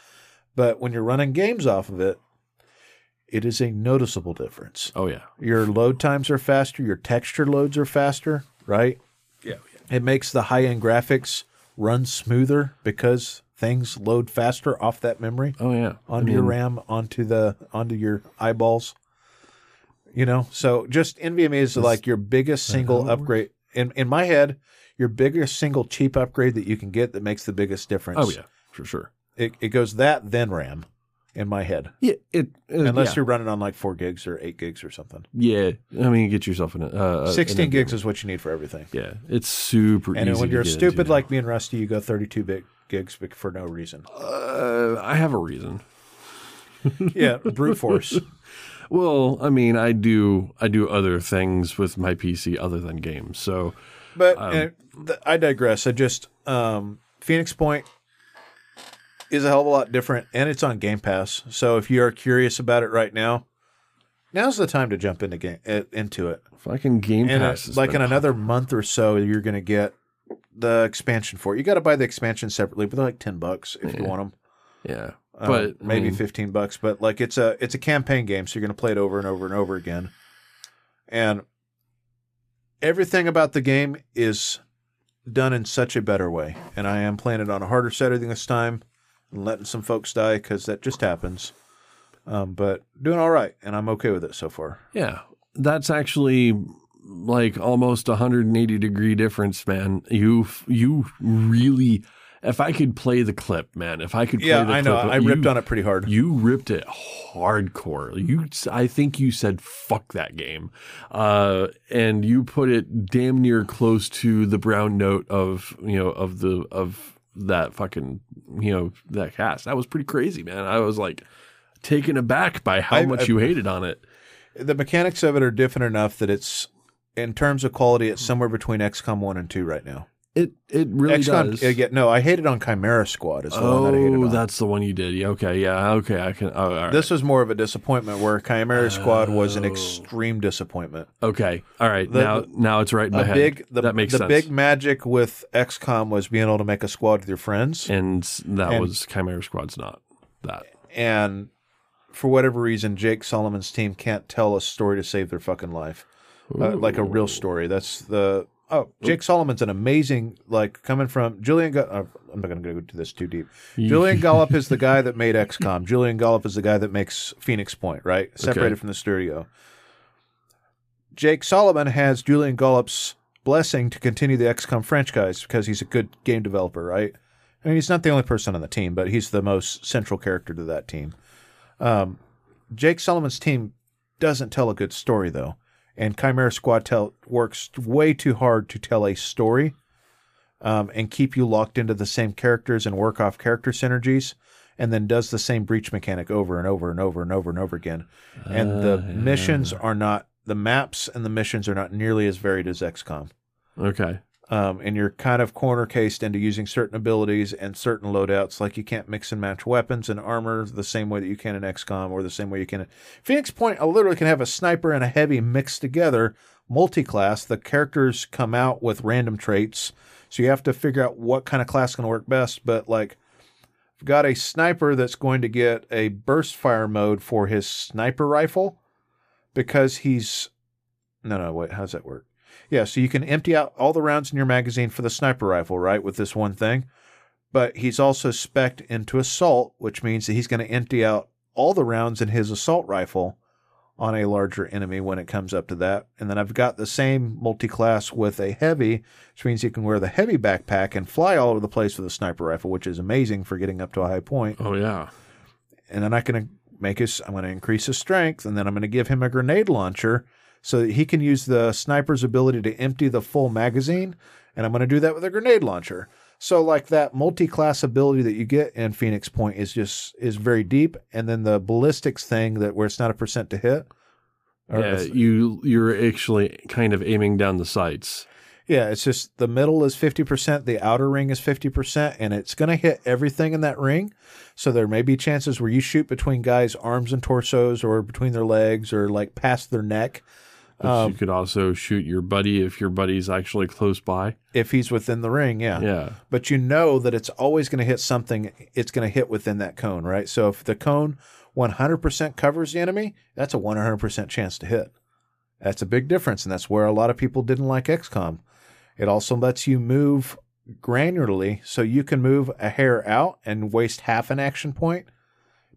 But when you're running games off of it, it is a noticeable difference. oh yeah Your load times are faster. Your texture loads are faster, right? yeah It makes the high end graphics run smoother because things load faster off that memory oh yeah onto I your RAM, onto the onto your eyeballs. You know, so just NVMe is like your biggest single upgrade. In in my head, your biggest single cheap upgrade that you can get that makes the biggest oh, difference. Oh yeah, for sure. It it goes that then RAM. In my head, Yeah, it uh, unless yeah. you're running on like four gigs or eight gigs or something. yeah. I mean, get yourself in a uh, Sixteen an- gigs is what you need for everything. Yeah, it's super And when you're stupid into. like me and Rusty, you go thirty-two bit gigs for no reason. uh, I have a reason. Yeah, brute force. Well, I mean, I do I do other things with my PC other than games. So But Um, I digress. I just um, Phoenix Point is a hell of a lot different, and it's on Game Pass. So if you are curious about it right now, now's the time to jump into game uh, into it. fucking Game And Pass like in another month or so, you're going to get the expansion for it. You got to buy the expansion separately, but they're like ten bucks if you want them. yeah, Uh, but I maybe mean, fifteen bucks. But like it's a it's a campaign game, so you're going to play it over and over and over again. And everything about the game is done in such a better way. And I am playing it on a harder setting this time and letting some folks die because that just happens. Um, but doing all right, and I'm okay with it so far. Yeah, that's actually like almost a 180 degree difference, man. You you really, if I could play the clip, man, if I could play Yeah, the I know. clip, I ripped you, on it pretty hard. You ripped it hardcore. You, I think you said "fuck that game," uh, and you put it damn near close to the brown note of you know of the of that fucking you know that cast. That was pretty crazy, man. I was like taken aback by how I- much I- you hated on it. the mechanics of it are different enough that it's in terms of quality, it's somewhere between XCOM one and two right now. It it really XCOM, does. uh, yeah, no, I hated on Chimera Squad. as well. one that I hated oh, on. that's the one you did. Yeah, okay, yeah, okay. I can. Oh, all right. This was more of a disappointment, where Chimera Squad was an Oh. extreme disappointment. okay, all right. The- now now it's right in my head. big, the, that makes the sense. big magic with XCOM was being able to make a squad with your friends, and that and- was Chimera Squad's not that. and for whatever reason, Jake Solomon's team can't tell a story to save their fucking life, uh, like a real story. That's the oh, Jake Solomon's an amazing like coming from Julian. Uh, I'm not going to go into this too deep. Julian Gollop is the guy that made XCOM. Julian Gollop is the guy that makes Phoenix Point, right? Separated Okay. from the studio. Jake Solomon has Julian Gollop's blessing to continue the XCOM franchise because he's a good game developer, right? I mean, he's not the only person on the team, but he's the most central character to that team. Um, Jake Solomon's team doesn't tell a good story though, and Chimera Squad tell works way too hard to tell a story, um, and keep you locked into the same characters and work off character synergies, and then does the same breach mechanic over and over and over and over and over again. And the missions are not the maps and the missions are not nearly as varied as XCOM Okay. Um, and you're kind of corner cased into using certain abilities and certain loadouts. Like you can't mix and match weapons and armor the same way that you can in XCOM or the same way you can in Phoenix Point. I literally can have a sniper and a heavy mixed together, multi-class. The characters come out with random traits, so you have to figure out what kind of class to work best. But like, I've got a sniper that's going to get a burst fire mode for his sniper rifle because he's no no wait how does that work? Yeah, so you can empty out all the rounds in your magazine for the sniper rifle, right, with this one thing. But he's also spec'd into assault, which means that he's going to empty out all the rounds in his assault rifle on a larger enemy when it comes up to that. And then I've got the same multi-class with a heavy, which means you can wear the heavy backpack and fly all over the place with a sniper rifle, which is amazing for getting up to a high point Oh yeah. and then going to make his. I'm going to increase his strength, and then I'm going to give him a grenade launcher so that he can use the sniper's ability to empty the full magazine, and I'm going to do that with a grenade launcher. So like that multi-class ability that you get in Phoenix Point is just is very deep, and then the ballistics thing that where it's not a percent to hit. Yeah, you you're actually kind of aiming down the sights. Yeah, it's just the middle is 50%, the outer ring is 50%, and it's going to hit everything in that ring. So there may be chances where you shoot between guys' arms and torsos or between their legs or like past their neck Um, you could also shoot your buddy if your buddy's actually close by. if he's within the ring. Yeah. Yeah. But you know that it's always going to hit something, it's going to hit within that cone, right? So if the cone 100% covers the enemy, that's a 100% chance to hit. That's a big difference, and that's where a lot of people didn't like XCOM. It also lets you move granularly, so you can move a hair out and waste half an action point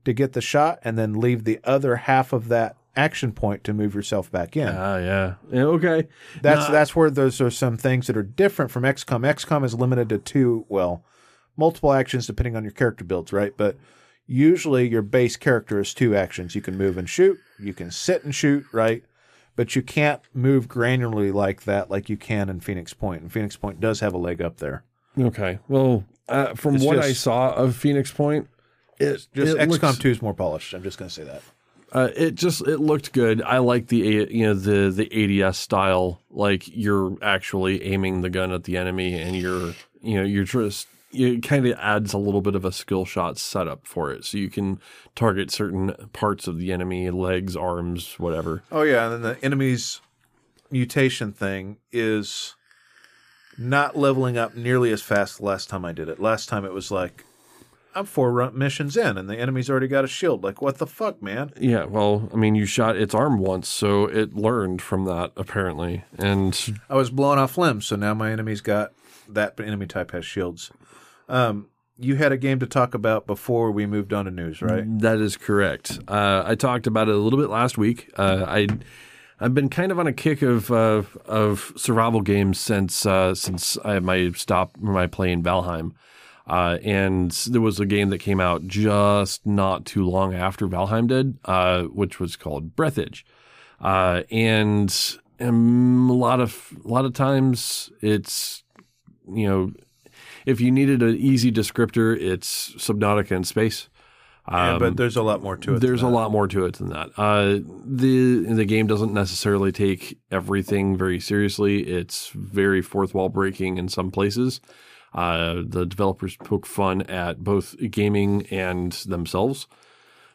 to get the shot, and then leave the other half of that action point to move yourself back in. Ah, yeah. Yeah, Okay. That's No, that's where those are some things that are different from XCOM. XCOM is limited to two, well, multiple actions depending on your character builds, right? But usually your base character is two actions. You can move and shoot, you can sit and shoot, right? But you can't move granularly like that, like you can in Phoenix Point. And Phoenix Point does have a leg up there. Okay. Well, uh, from It's what I saw of Phoenix Point, it Just it XCOM looks- Two is more polished. I'm just going to say that. Uh, it just it looked good. I like the you know the the ADS style. Like you're actually aiming the gun at the enemy, and you're you know you're just it kind of adds a little bit of a skill shot setup for it, so you can target certain parts of the enemy, legs, arms, whatever. Oh yeah, and then the enemy's mutation thing is not leveling up nearly as fast last time I did it. Last time it was like I'm four missions in and the enemy's already got a shield. Like what the fuck, man? Yeah, well, I mean, you shot its arm once, so it learned from that apparently, and I was blown off limbs, so now my enemy's got that enemy type has shields. Um, you had a game to talk about before we moved on to news, right? That is correct. Uh, I talked about it a little bit last week. Uh, I I've been kind of on a kick of uh, of survival games since uh, since I my stop my play in Valheim. Uh, and there was a game that came out just not too long after Valheim did, uh, which was called Breathedge. Uh, and um, a lot of a lot of times it's you know if you needed an easy descriptor, it's Subnautica in space. Yeah, Um, but there's a lot more to it. there's a lot more to it than that. Uh, the the game doesn't necessarily take everything very seriously. It's very fourth wall breaking in some places. Uh, the developers poke fun at both gaming and themselves,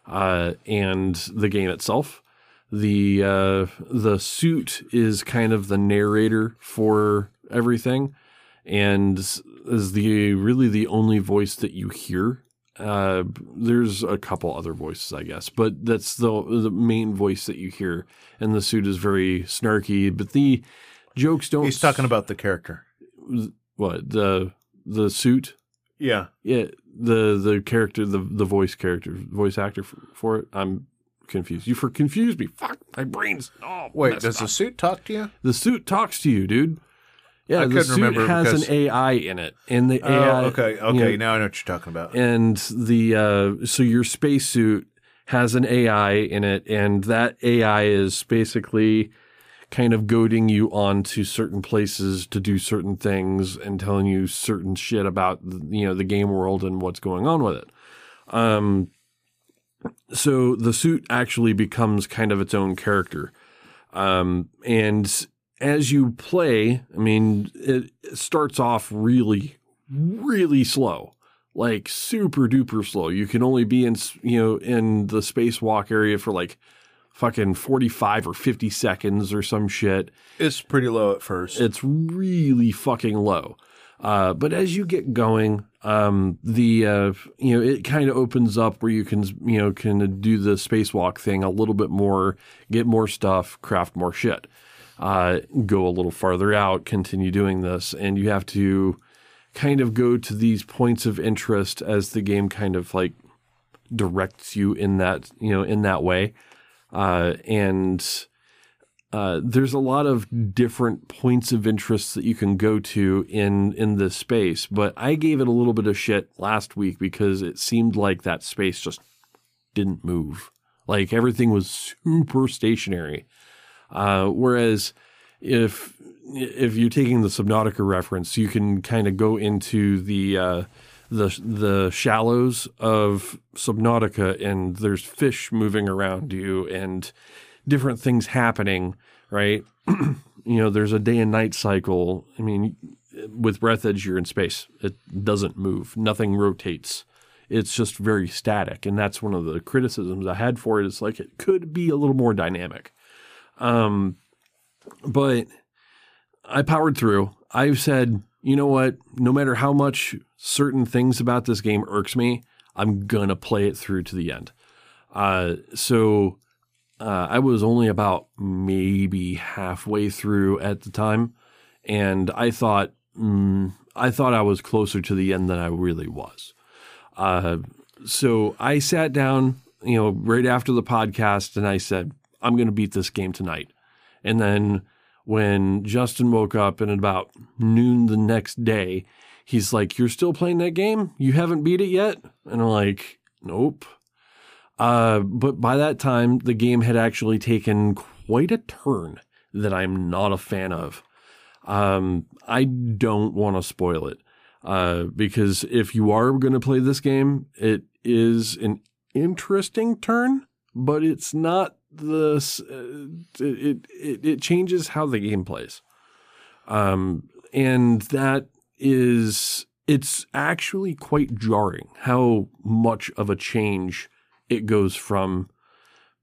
uh, and the game itself. The uh, the suit is kind of the narrator for everything, and is the really the only voice that you hear uh, there's a couple other voices, I guess, but that's the the main voice that you hear. And the suit is very snarky, but the jokes don't. He's talking about the character. what the the suit. Yeah. Yeah, the the character, the the voice character, voice actor for, for it. I'm confused. You for confused me. Fuck my brains. Oh, Wait, does up. the suit talk to you? the suit talks to you, dude? Yeah, I the couldn't suit remember has because- an AI in it, and the AI. oh, okay. you Okay. know, now I know what you're talking about. and the uh, so your spacesuit has an AI in it, and that AI is basically kind of goading you on to certain places to do certain things and telling you certain shit about you know the game world and what's going on with it. Um, so the suit actually becomes kind of its own character, um, and as you play, I mean, it starts off really, really slow like super duper slow. You can only be in you know in the spacewalk area for like fucking 45 or 50 seconds or some shit. It's pretty low at first. It's really fucking low. Uh, but as you get going, um, the uh, you know it kind of opens up where you can you know can do the spacewalk thing a little bit more, get more stuff, craft more shit, uh, go a little farther out, continue doing this, and you have to kind of go to these points of interest as the game kind of like directs you in that you know in that way, uh, and uh, there's a lot of different points of interest that you can go to in in this space. But I gave it a little bit of shit last week because it seemed like that space just didn't move. Like everything was super stationary. Uh, whereas if if you're taking the Subnautica reference, you can kind of go into the uh, the the shallows of Subnautica, and there's fish moving around you, and different things happening. Right? you know, there's a day and night cycle. I mean, with Breathedge, you're in space. It doesn't move. Nothing rotates. It's just very static, and that's one of the criticisms I had for it. it. Is like it could be a little more dynamic. Um, but I powered through. I've said, you know what? No matter how much certain things about this game irks me, I'm gonna play it through to the end. Uh, so uh, I was only about maybe halfway through at the time, and I thought mm, I thought I was closer to the end than I really was. Uh, so I sat down, you know, right after the podcast, and I said, I'm to beat this game tonight. And then when Justin woke up and at about noon the next day, he's like, You're still playing that game? You haven't beat it yet? And I'm like, Nope. Uh, but by that time, the game had actually taken quite a turn that I'm not a fan of. Um, I don't want to spoil it uh, because if you are going to play this game, it is an interesting turn, but it's not the uh, it, it it changes how the game plays, um, and that is it's actually quite jarring how much of a change it goes from.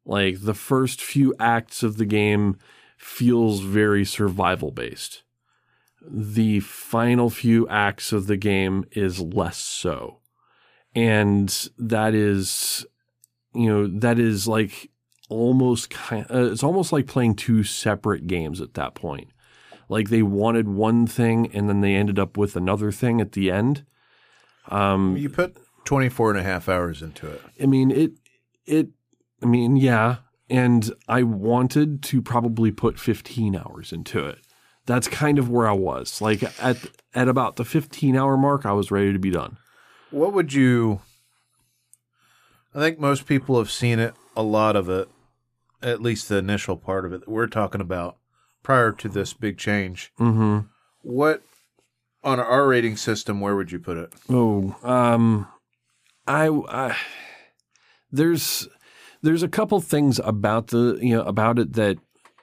Like the first few acts of the game feels very survival based the final few acts of the game is less so. And that is, you know, that is like almost kind uh, it's almost like playing two separate games at that point. Like they wanted one thing and then they ended up with another thing at the end. Um, you put 24 and a half hours into it. I mean, it, it, I mean, yeah. And I wanted to probably put 15 hours into it that's kind of where I was. Like at at about the 15 hour mark, I was ready to be done. What would you? I think most people have seen it, a lot of it, at least the initial part of it that we're talking about prior to this big change. Mm-hmm. What on our rating system? Where would you put it? Oh, um, I, I there's there's a couple things about the you know about it that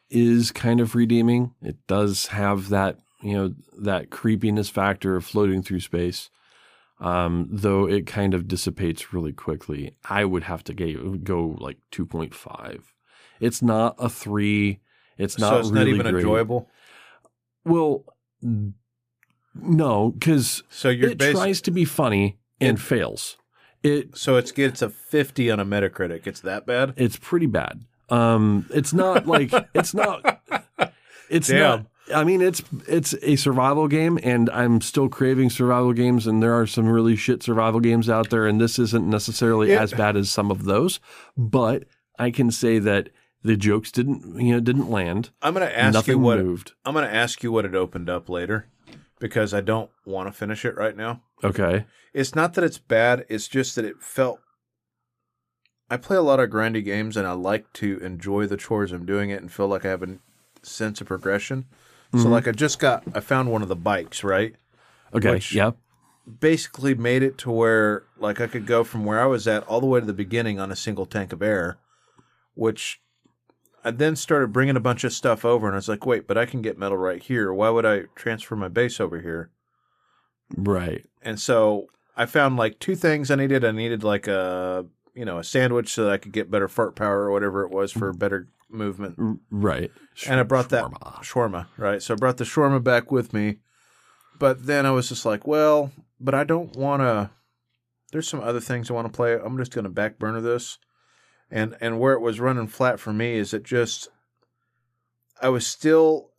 is kind of redeeming. It does have that you know that creepiness factor of floating through space. Um, though it kind of dissipates really quickly. I would have to go, go like 2.5. It's not a three. It's not so it's really not even great. enjoyable. Well, no, because So it basically tries to be funny and It- fails. It so it's gets a 50 on a Metacritic. It's that bad. it's pretty bad. Um, it's not like it's not. It's Damn. not. I mean, it's it's a survival game, and I'm still craving survival games. And there are some really shit survival games out there, and this isn't necessarily It- as bad as some of those. But I can say that the jokes didn't, you know, didn't land. I'm going to ask Nothing you what moved. I'm going to ask you what it opened up later because I don't want to finish it right now. Okay. It's not that it's bad, it's just that it felt I play a lot of grindy games and I like to enjoy the chores I'm doing it and feel like I have a sense of progression. So Mhm. like I just got I found one of the bikes, right? Okay. Which- yep. Basically made it to where like I could go from where I was at all the way to the beginning on a single tank of air, which I then started bringing a bunch of stuff over and I was like, "Wait, but I can get metal right here. Why would I transfer my base over here?" Right. And so I found like two things I needed. I needed like a you know a sandwich so that I could get better fart power or whatever it was for mm-hmm. better movement. Right. And I brought that Shawarma. shawarma, right? So I brought the shawarma back with me. But then I was just like, well, but I don't want to. There's some other things I want to play. I'm just going to back burner this, and and where it was running flat for me is it just. I was still,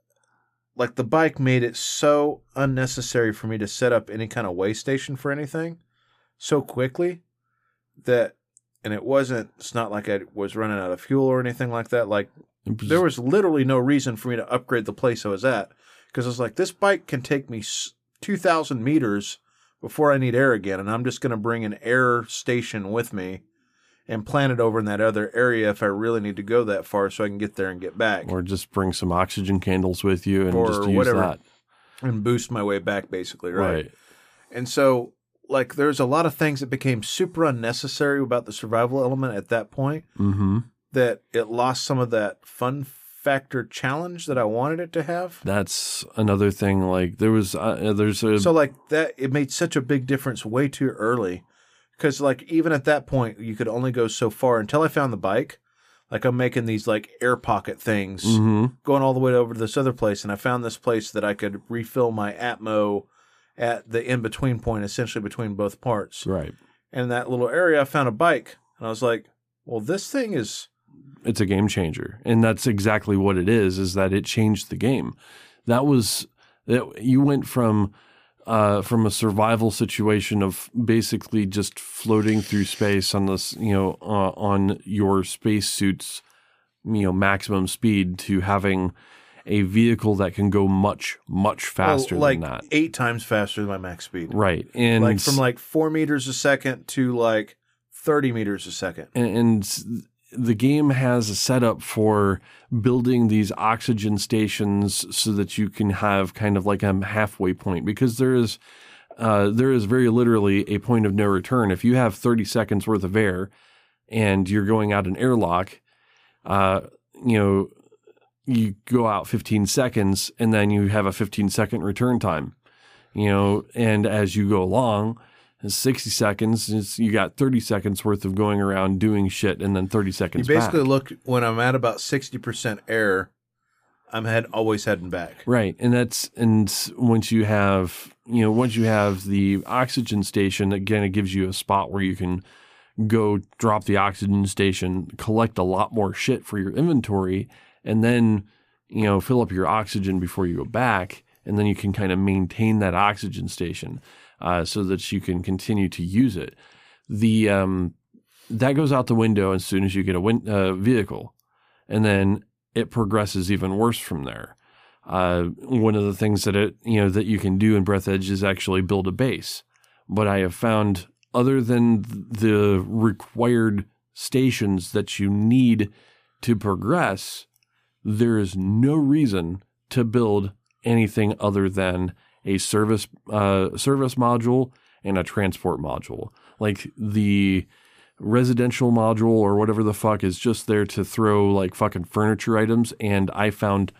like the bike made it so unnecessary for me to set up any kind of way station for anything, so quickly, that, and it wasn't. It's not like I was running out of fuel or anything like that. Like there was literally no reason for me to upgrade the place I was at because I was like, this bike can take me 2,000 meters before I need air again, and I'm just going to bring an air station with me and plant it over in that other area if I really need to go that far so I can get there and get back or just bring some oxygen candles with you and Or just use whatever. that. and boost my way back, basically, right? Right. And so, like, there's a lot of things that became super unnecessary about the survival element at that point Mm-hmm. that it lost some of that fun factor challenge that I wanted it to have. That's another thing. Like there was, uh, there's a So like that, it made such a big difference way too early, because like even at that point, you could only go so far until I found the bike. Like I'm making these like air pocket things, Mhm. going all the way over to this other place, and I found this place that I could refill my Atmo at the in between point, essentially between both parts. right. And in that little area, I found a bike, and I was like, "Well, this thing is." It's a game changer, and that's exactly what it is. Is that it changed the game? That was that you went from uh, from a survival situation of basically just floating through space on this, you know, uh, on your spacesuit's, you know, maximum speed to having a vehicle that can go much much faster oh, like than that. eight times faster than my max speed. Right, and like from like four meters a second to like 30 meters a second. and, and the game has a setup for building these oxygen stations so that you can have kind of like a halfway point because there is uh, there is very literally a point of no return. If you have 30 seconds worth of air and you're going out an airlock, uh, you know, you go out 15 seconds and then you have a 15 second return time, you know, and as you go along, it's 60 seconds. You got 30 seconds worth of going around doing shit and then 30 seconds You basically back. look when I'm at about 60% air, I'm head always heading back. Right. And that's, and once you have, you know, once you have the oxygen station, again, it gives you a spot where you can go drop the oxygen station, collect a lot more shit for your inventory, and then, you know, fill up your oxygen before you go back. And then you can kind of maintain that oxygen station uh, so that you can continue to use it. The, um, that goes out the window as soon as you get a win- uh, vehicle. And then it progresses even worse from there. Uh, one of the things that it you know that you can do in Breathedge is actually build a base. But I have found other than the required stations that you need to progress, there is no reason to build anything other than a service uh, service module and a transport module. Like the residential module or whatever the fuck is just there to throw like fucking furniture items, and I found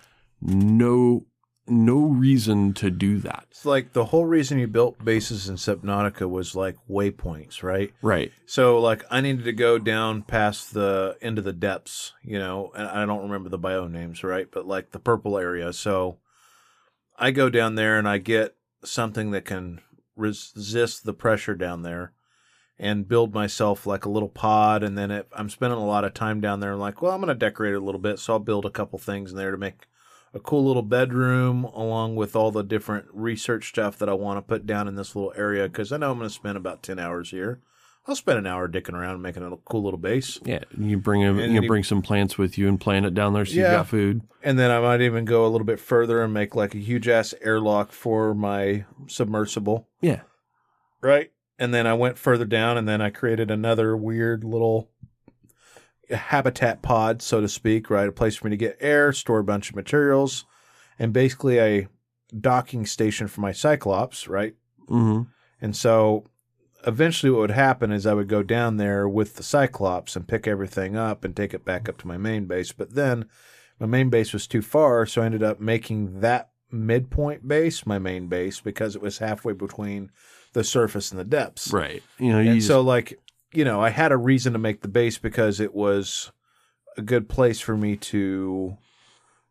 no no reason to do that. It's like the whole reason you built bases in Subnautica was like waypoints, right? Right. So like I needed to go down past the into the depths, you know, and I don't remember the biome names, right? But like the purple area. So I go down there and I get something that can resist the pressure down there and build myself like a little pod. And then I'm spending a lot of time down there like, well, I'm going to decorate it a little bit, so I'll build a couple things in there to make a cool little bedroom along with all the different research stuff that I want to put down in this little area. Because I know I'm going to spend about 10 hours here. I'll spend an hour dicking around and making a cool little base. Yeah, you bring a, you you- bring some plants with you and plant it down there so Yeah. you got food. And then I might even go a little bit further and make like a huge ass airlock for my submersible. Yeah, Right. And then I went further down and then I created another weird little habitat pod, so to speak, right? A place for me to get air, store a bunch of materials, and basically a docking station for my Cyclops, right? hmm And so eventually what would happen is I would go down there with the Cyclops and pick everything up and take it back up to my main base. But then my main base was too far, so I ended up making that midpoint base my main base because it was halfway between the surface and the depths. right. You know, you And just- so like, you know, I had a reason to make the base because it was a good place for me to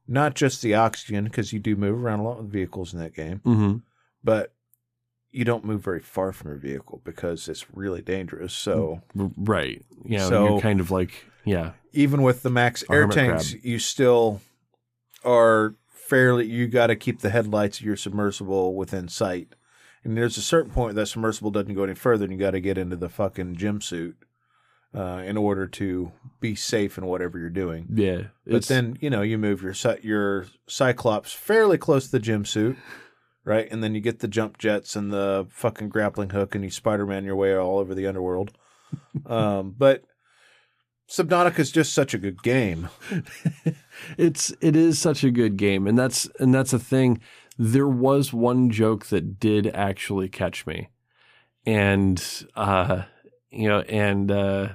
not just the oxygen because you do move around a lot with vehicles in that game Mhm. but you don't move very far from your vehicle because it's really dangerous. So right. Yeah, So- you're kind of like yeah, even with the max air tanks, crab. you still are fairly. You got to keep the headlights of your submersible within sight. And there's a certain point that submersible doesn't go any further, and you got to get into the fucking gym suit uh, in order to be safe in whatever you're doing. yeah. But then you know you move your your Cyclops fairly close to the gym suit, right? And then you get the jump jets and the fucking grappling hook, and you Spider Man your way all over the underworld. um, but Subnautica is just such a good game. it's it is such a good game, and that's and that's a thing. There was one joke that did actually catch me, and uh, you know, and uh,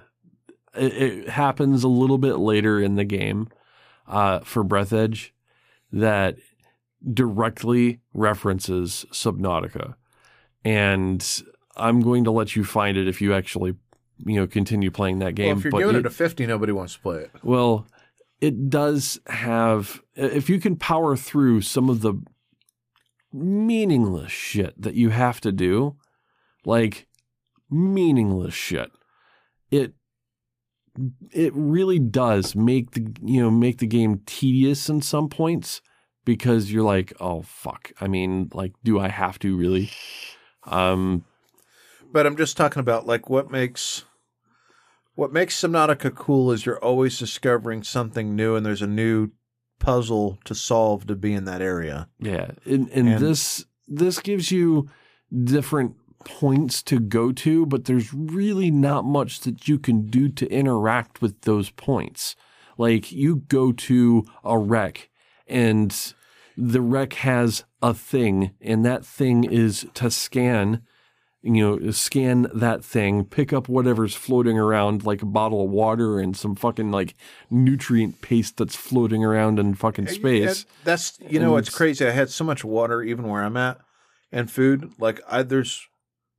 it, it happens a little bit later in the game uh, for Breathedge that directly references Subnautica, and I'm going to let you find it if you actually you know continue playing that game. well, if you're but giving you- it a fifty, nobody wants to play it. well, it does have, if you can power through some of the meaningless shit that you have to do, like meaningless shit, it it really does make the you know make the game tedious in some points because you're like oh fuck i mean like do i have to really um But I'm just talking about like what makes what makes Subnautica cool is you're always discovering something new, and there's a new puzzle to solve to be in that area. Yeah, and, and, And- this this gives you different points to go to, but there's really not much that you can do to interact with those points. Like you go to a wreck, and the wreck has a thing, and that thing is to scan. You know, scan that thing, pick up whatever's floating around, like a bottle of water and some fucking like nutrient paste that's floating around in fucking space. That's you know it's crazy. I had so much water even where I'm at, and food. Like I there's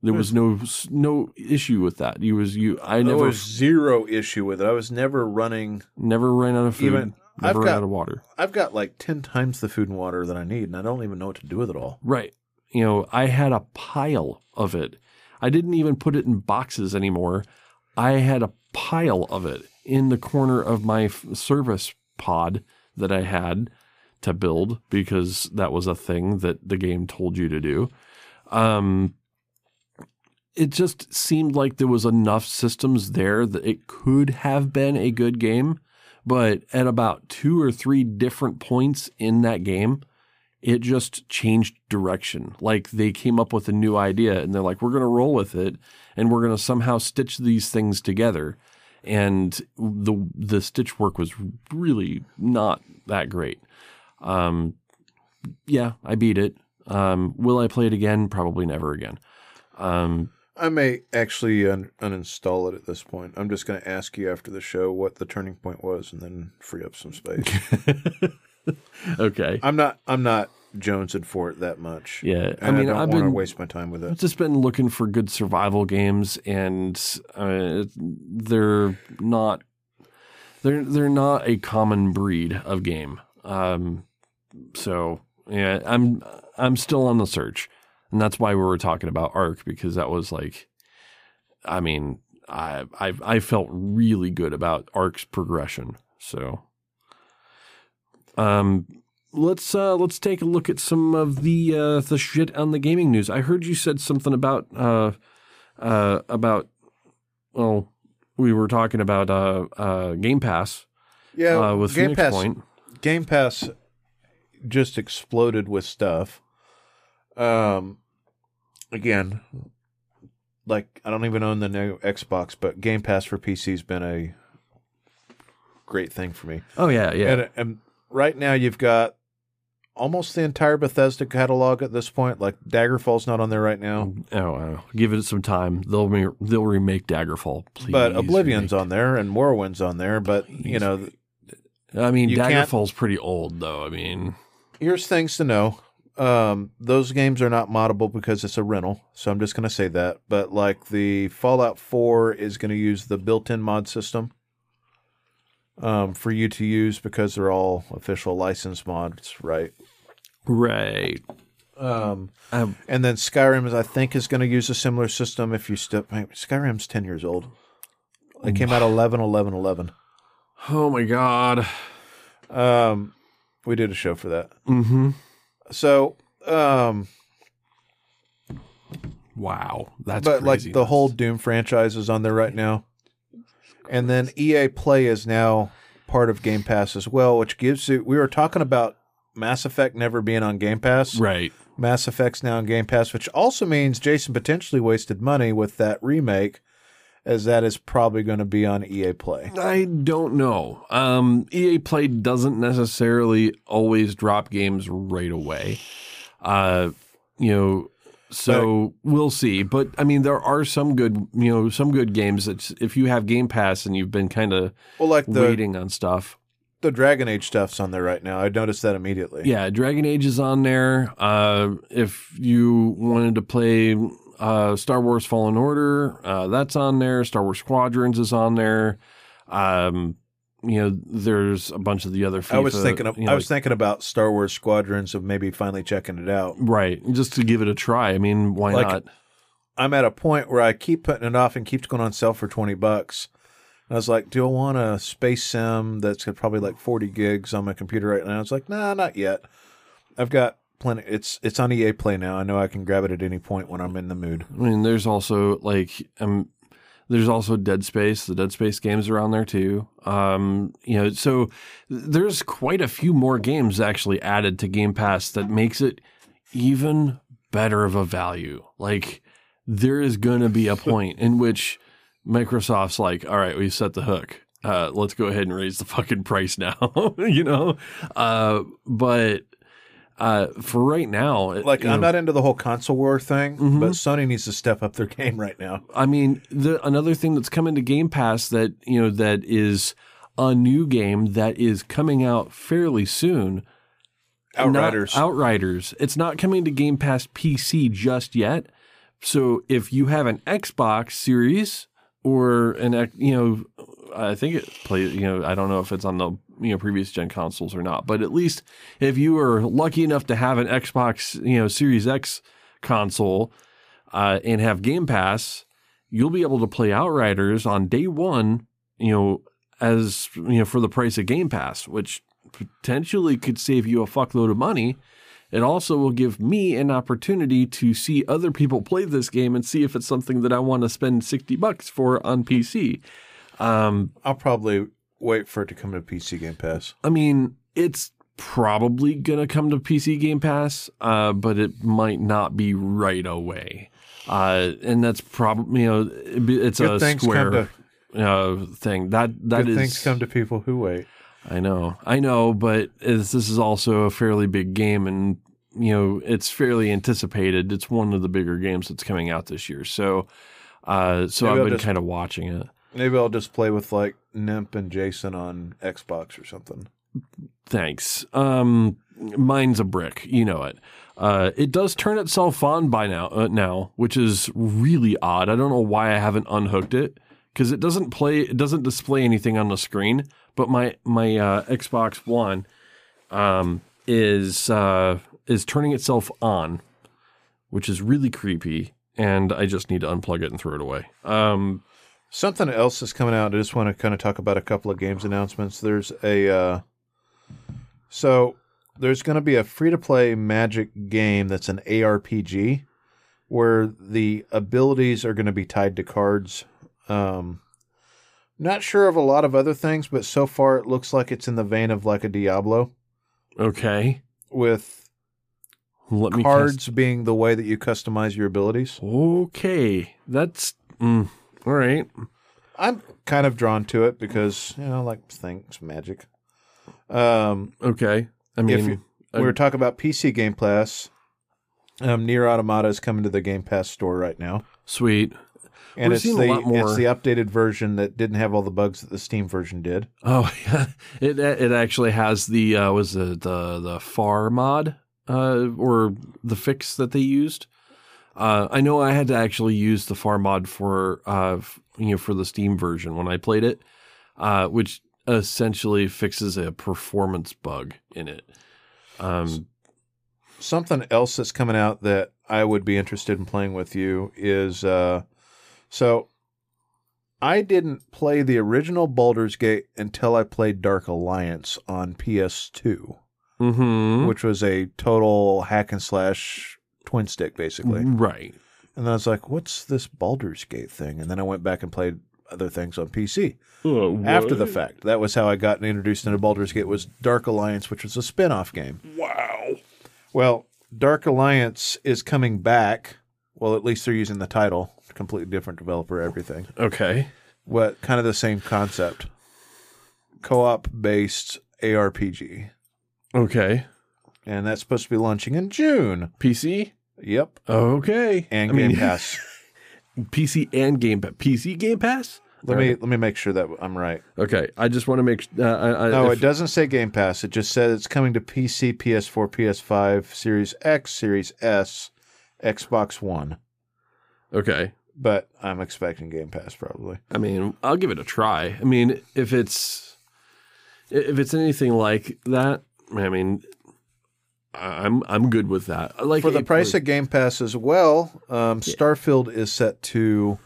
There was no no issue with that. You was you. I there never was zero issue with it. I was never running. never ran out of food. Even- never ran got- out of water. I've got like ten times the food and water that I need, and I don't even know what to do with it all. Right. You know, I had a pile of it. I didn't even put it in boxes anymore. I had a pile of it in the corner of my f- service pod that I had to build because that was a thing that the game told you to do. Um, it just seemed like there was enough systems there that it could have been a good game, but at about two or three different points in that game, it just changed direction. Like they came up with a new idea and they're like, we're going to roll with it and we're going to somehow stitch these things together. And the the stitch work was really not that great. Um, yeah, I beat it. Um, will I play it again? Probably never again. Um, I may actually un- uninstall it at this point. I'm just going to ask you after the show what the turning point was, and then free up some space. okay. I'm not. I'm not jonesing for it that much. Yeah, I I mean, don't I've want to been waste my time with it. I've just been looking for good survival games, and uh, they're not they're they're not a common breed of game. Um, so yeah, I'm I'm still on the search, and that's why we were talking about ARK because that was like, I mean, I I I felt really good about ARK's progression. So, um, let's uh let's take a look at some of the uh the shit on the gaming news. I heard you said something about uh uh about well we were talking about uh uh Game Pass Yeah, uh with Game Phoenix Pass. Point. Game Pass just exploded with stuff. Um, again, like I don't even own the new Xbox, but Game Pass for PC has been a great thing for me. Oh yeah, yeah. And, and right now you've got almost the entire Bethesda catalog at this point. Like Daggerfall's not on there right now, oh, uh, give it some time. They'll re- they'll remake Daggerfall, please. but Oblivion's remake. on there and Morrowind's on there. But you know, I mean, Daggerfall's pretty old though. I mean, here's things to know. Um, those games are not moddable because it's a rental, so I'm just going to say that. But like the Fallout 4 is going to use the built-in mod system um, for you to use because they're all official license mods, right? right. Um, Um, and then Skyrim, is, I think, is going to use a similar system. If you step, Skyrim's 10 years old. It came out 11, 11, 11. oh my god. Um, we did a show for that. Mm-hmm. So, um, Wow, that's but like the whole Doom franchise is on there right now, and then EA Play is now part of Game Pass as well, which gives you. We were talking about Mass Effect never being on Game Pass. right. Mass Effect's now on Game Pass, which also means Jason potentially wasted money with that remake, as that is probably going to be on EA Play. I don't know. Um, EA Play doesn't necessarily always drop games right away. Uh, you know, so we'll see. But I mean, there are some good, you know, some good games that if you have Game Pass and you've been kind of Well, like the waiting on stuff. the Dragon Age stuff's on there right now. I noticed that immediately. Yeah, Dragon Age is on there. Uh, if you wanted to play uh, Star Wars Fallen Order, uh, that's on there. Star Wars Squadrons is on there. Um, you know, there's a bunch of the other. FIFA, I was thinking of, you know, I was thinking about Star Wars Squadrons of maybe finally checking it out. right, just to give it a try. I mean, why Like- not? I'm at a point where I keep putting it off and keeps going on sale for 20 bucks. I was like, do I want a space sim that's got probably like 40 gigs on my computer right now? I was like, nah, not yet. I've got plenty. It's it's on EA Play now. I know I can grab it at any point when I'm in the mood. I mean, there's also like um, there's also Dead Space. The Dead Space games are on there too. Um, you know, so there's quite a few more games actually added to Game Pass that makes it even better of a value. Like there is going to be a point in which Microsoft's like, all right, we set the hook. Uh, let's go ahead and raise the fucking price now, you know? Uh, but, uh, for right now, Like I'm know, not into the whole console war thing, Mhm. but Sony needs to step up their game right now. I mean, the another thing that's coming to Game Pass that you know that is a new game that is coming out fairly soon. Outriders. Not Outriders. It's not coming to Game Pass PC just yet. So if you have an Xbox Series or an you know, I think it plays. You know, I don't know if it's on the you know previous gen consoles or not, but at least if you are lucky enough to have an Xbox you know Series X console uh, and have Game Pass, you'll be able to play Outriders on day one. You know, as you know, for the price of Game Pass, which potentially could save you a fuckload of money. It also will give me an opportunity to see other people play this game and see if it's something that I want to spend 60 bucks for on PC. Um, I'll probably wait for it to come to PC Game Pass. I mean, it's probably going to come to PC Game Pass, uh, but it might not be right away. Uh, and that's probably, you know, it's Good a square uh, thing. That, that is. things come to people who wait. I know, I know, but this is also a fairly big game, and you know, it's fairly anticipated. It's one of the bigger games that's coming out this year. So, uh, so Maybe I've I'll been kind of watching it. Maybe I'll just play with like Nimp and Jason on Xbox or something. Thanks. Um, mine's a brick. You know it. Uh, it does turn itself on by now, uh, now, which is really odd. I don't know why I haven't unhooked it because it doesn't play. It doesn't display anything on the screen. But my my uh, Xbox One um, is uh, is turning itself on, which is really creepy. And I just need to unplug it and throw it away. Um, Something else is coming out. I just want to kind of talk about a couple of games announcements. There's a uh, so there's going to be a free to play Magic game that's an ARPG where the abilities are going to be tied to cards. Um, not sure of a lot of other things, but so far it looks like it's in the vein of like a Diablo okay, with let cards being the way that you customize your abilities. Okay, that's mm, all right. I'm kind of drawn to it because you know, I like things magic. Um, Okay, I if mean, you, we were talking about PC Game Pass. Um, Nier Automata is coming to the Game Pass store right now, sweet. and We're it's the more- it's the updated version that didn't have all the bugs that the Steam version did. Oh yeah, it it actually has the uh, was it the the far mod uh, or the fix that they used. Uh, I know I had to actually use the far mod for uh, f- you know for the Steam version when I played it, uh, which essentially fixes a performance bug in it. Um, Something else that's coming out that I would be interested in playing with you is uh, so I didn't play the original Baldur's Gate until I played Dark Alliance on PS2. mhm. which was a total hack and slash twin stick, basically. right. And then I was like, "What's this Baldur's Gate thing?" And then I went back and played other things on PC uh, after the fact. That was how I got introduced into Baldur's Gate. Was Dark Alliance, which was a spin-off game. Wow. Well, Dark Alliance is coming back. Well, at least they're using the title. Completely different developer, everything. Okay. What kind of the same concept? Co-op based ARPG, Okay. and that's supposed to be launching in June. PC. Yep. Okay. and I mean, Game Pass. PC and Game Pass. PC Game Pass. Let me let me make sure that I'm right. Okay, I just want to make. Uh, I, I, No, if- it doesn't say Game Pass. It just says it's coming to PC, PS4, PS5, Series X, Series S, Xbox One. Okay, But I'm expecting Game Pass probably. I mean, I'll give it a try. I mean, if it's if it's anything like that, I mean, I'm I'm good with that. Like For the price of Game Pass as well, um, Starfield is set to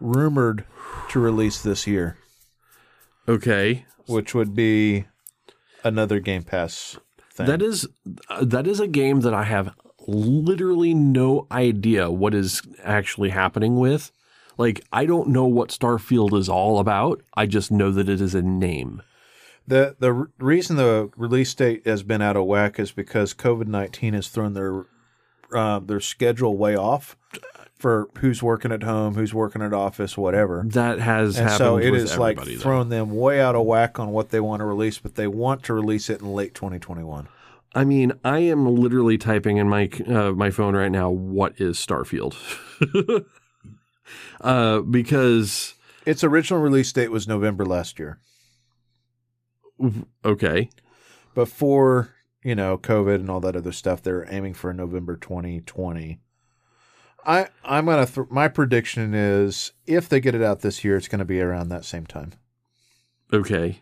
rumored to release this year, okay, which would be another Game Pass thing. that is uh, that is a game that I have literally no idea what is actually happening with. Like, I don't know what Starfield is all about. I just know that it is a name. The the reason the release date has been out of whack is because COVID nineteen has thrown their uh, their schedule way off for who's working at home, who's working at office, whatever. That has And happened so it is like though. thrown them way out of whack on what they want to release, but they want to release it in late 2021. I mean, I am literally typing in my uh, my phone right now. What is Starfield? uh, because Its original release date was November last year. Okay, Before, you know, COVID and all that other stuff, they're aiming for November 2020. I I'm going to th- my prediction is if they get it out this year, it's going to be around that same time. okay,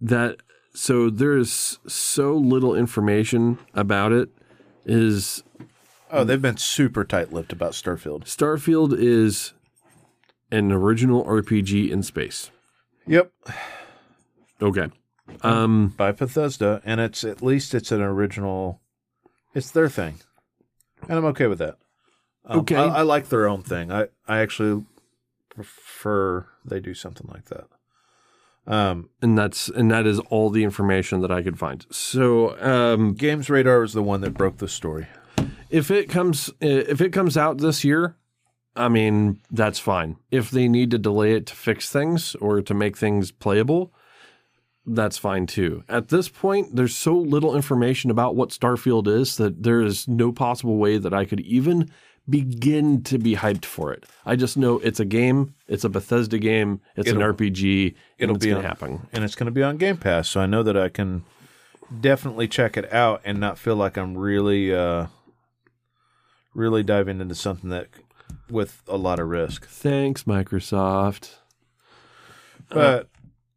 that so there is so little information about it. Is Oh, they've been super tight-lipped about Starfield. Starfield is an original RPG in space? Yep, Okay, um, by Bethesda, and it's at least it's an original. It's their thing, and I'm okay with that. Um, Okay. I, I like their own thing. I I actually prefer they do something like that. Um, and that's and that is all the information that I could find. So, um, Games Radar was the one that broke the story. if it comes if it comes out this year i mean that's fine if they need to delay it to fix things or to make things playable that's fine too. At this point, there's so little information about what Starfield is that there is no possible way that I could even begin to be hyped for it. I just know it's a game, it's a Bethesda game, it's It'll- an RPG, it'll be on- happen. and it's going to be on Game Pass, so I know that I can definitely check it out and not feel like I'm really, uh, really diving into something that with a lot of risk. Thanks, Microsoft. But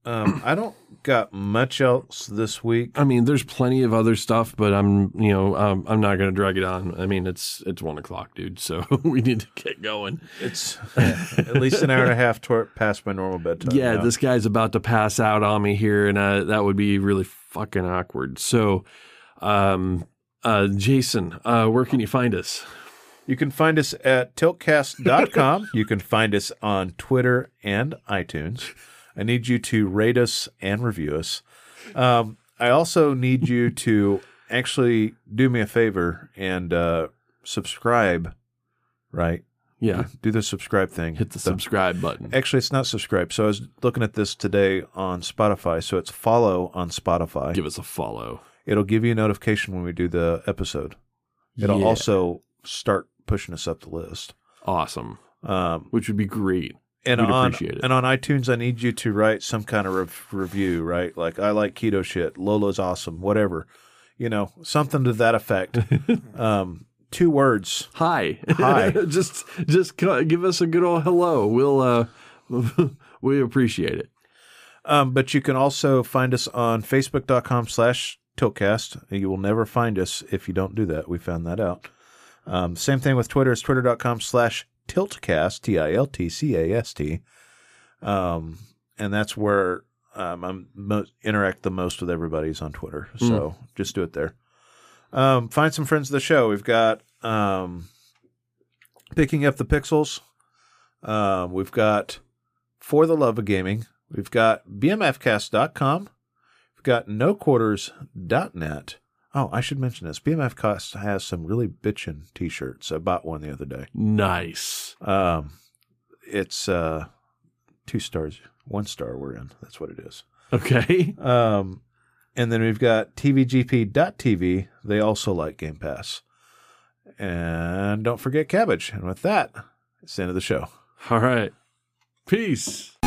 um, I don't got much else this week. I mean, there's plenty of other stuff, but I'm, you know, um, I'm not going to drag it on. I mean, it's it's one o'clock, dude. So we need to get going. It's at least an hour and a half toward past my normal bedtime. yeah, now. this guy's about to pass out on me here, and uh, that would be really fucking awkward. So, um, uh, Jason, uh, where can you find us? You can find us at tiltcast.com. you can find us on Twitter and iTunes. I need you to rate us and review us. Um, I also need you to actually do me a favor and uh, subscribe, right? Yeah, Do the subscribe thing. hit the subscribe button. Actually, it's not subscribe. So I was looking at this today on Spotify. So it's follow on Spotify. Give us a follow. It'll give you a notification when we do the episode. It'll Yeah. also start pushing us up the list. awesome, Um, which would be great. And We'd on appreciate it. and on iTunes, I need you to write some kind of rev- review, right? Like I like keto shit, Lola's awesome, whatever, you know, something to that effect. um, two words. Hi, Hi. just just give us a good old hello. We'll uh, we appreciate it. Um, but you can also find us on Facebook.com slash Tiltcast. You will never find us if you don't do that. We found that out. Um, same thing with Twitter. It's twitter.com slash Tiltcast, T I L T C A S T. Um, and that's where um, I mo- interact the most with everybody's on Twitter. So just do it there. Um, find some friends of the show. We've got um, Picking Up the Pixels. Um, we've got For the Love of Gaming. We've got BMFcast.com. We've got NoQuarters.net. Oh, I should mention this. BMFcast has some really bitchin' t-shirts. I bought one the other day. Nice. Um, it's uh, two stars, one star we're in. That's what it is. Okay. Um, and then we've got TVGP.tv. They also like Game Pass. And don't forget Cabbage. And with that, it's the end of the show. All right. Peace.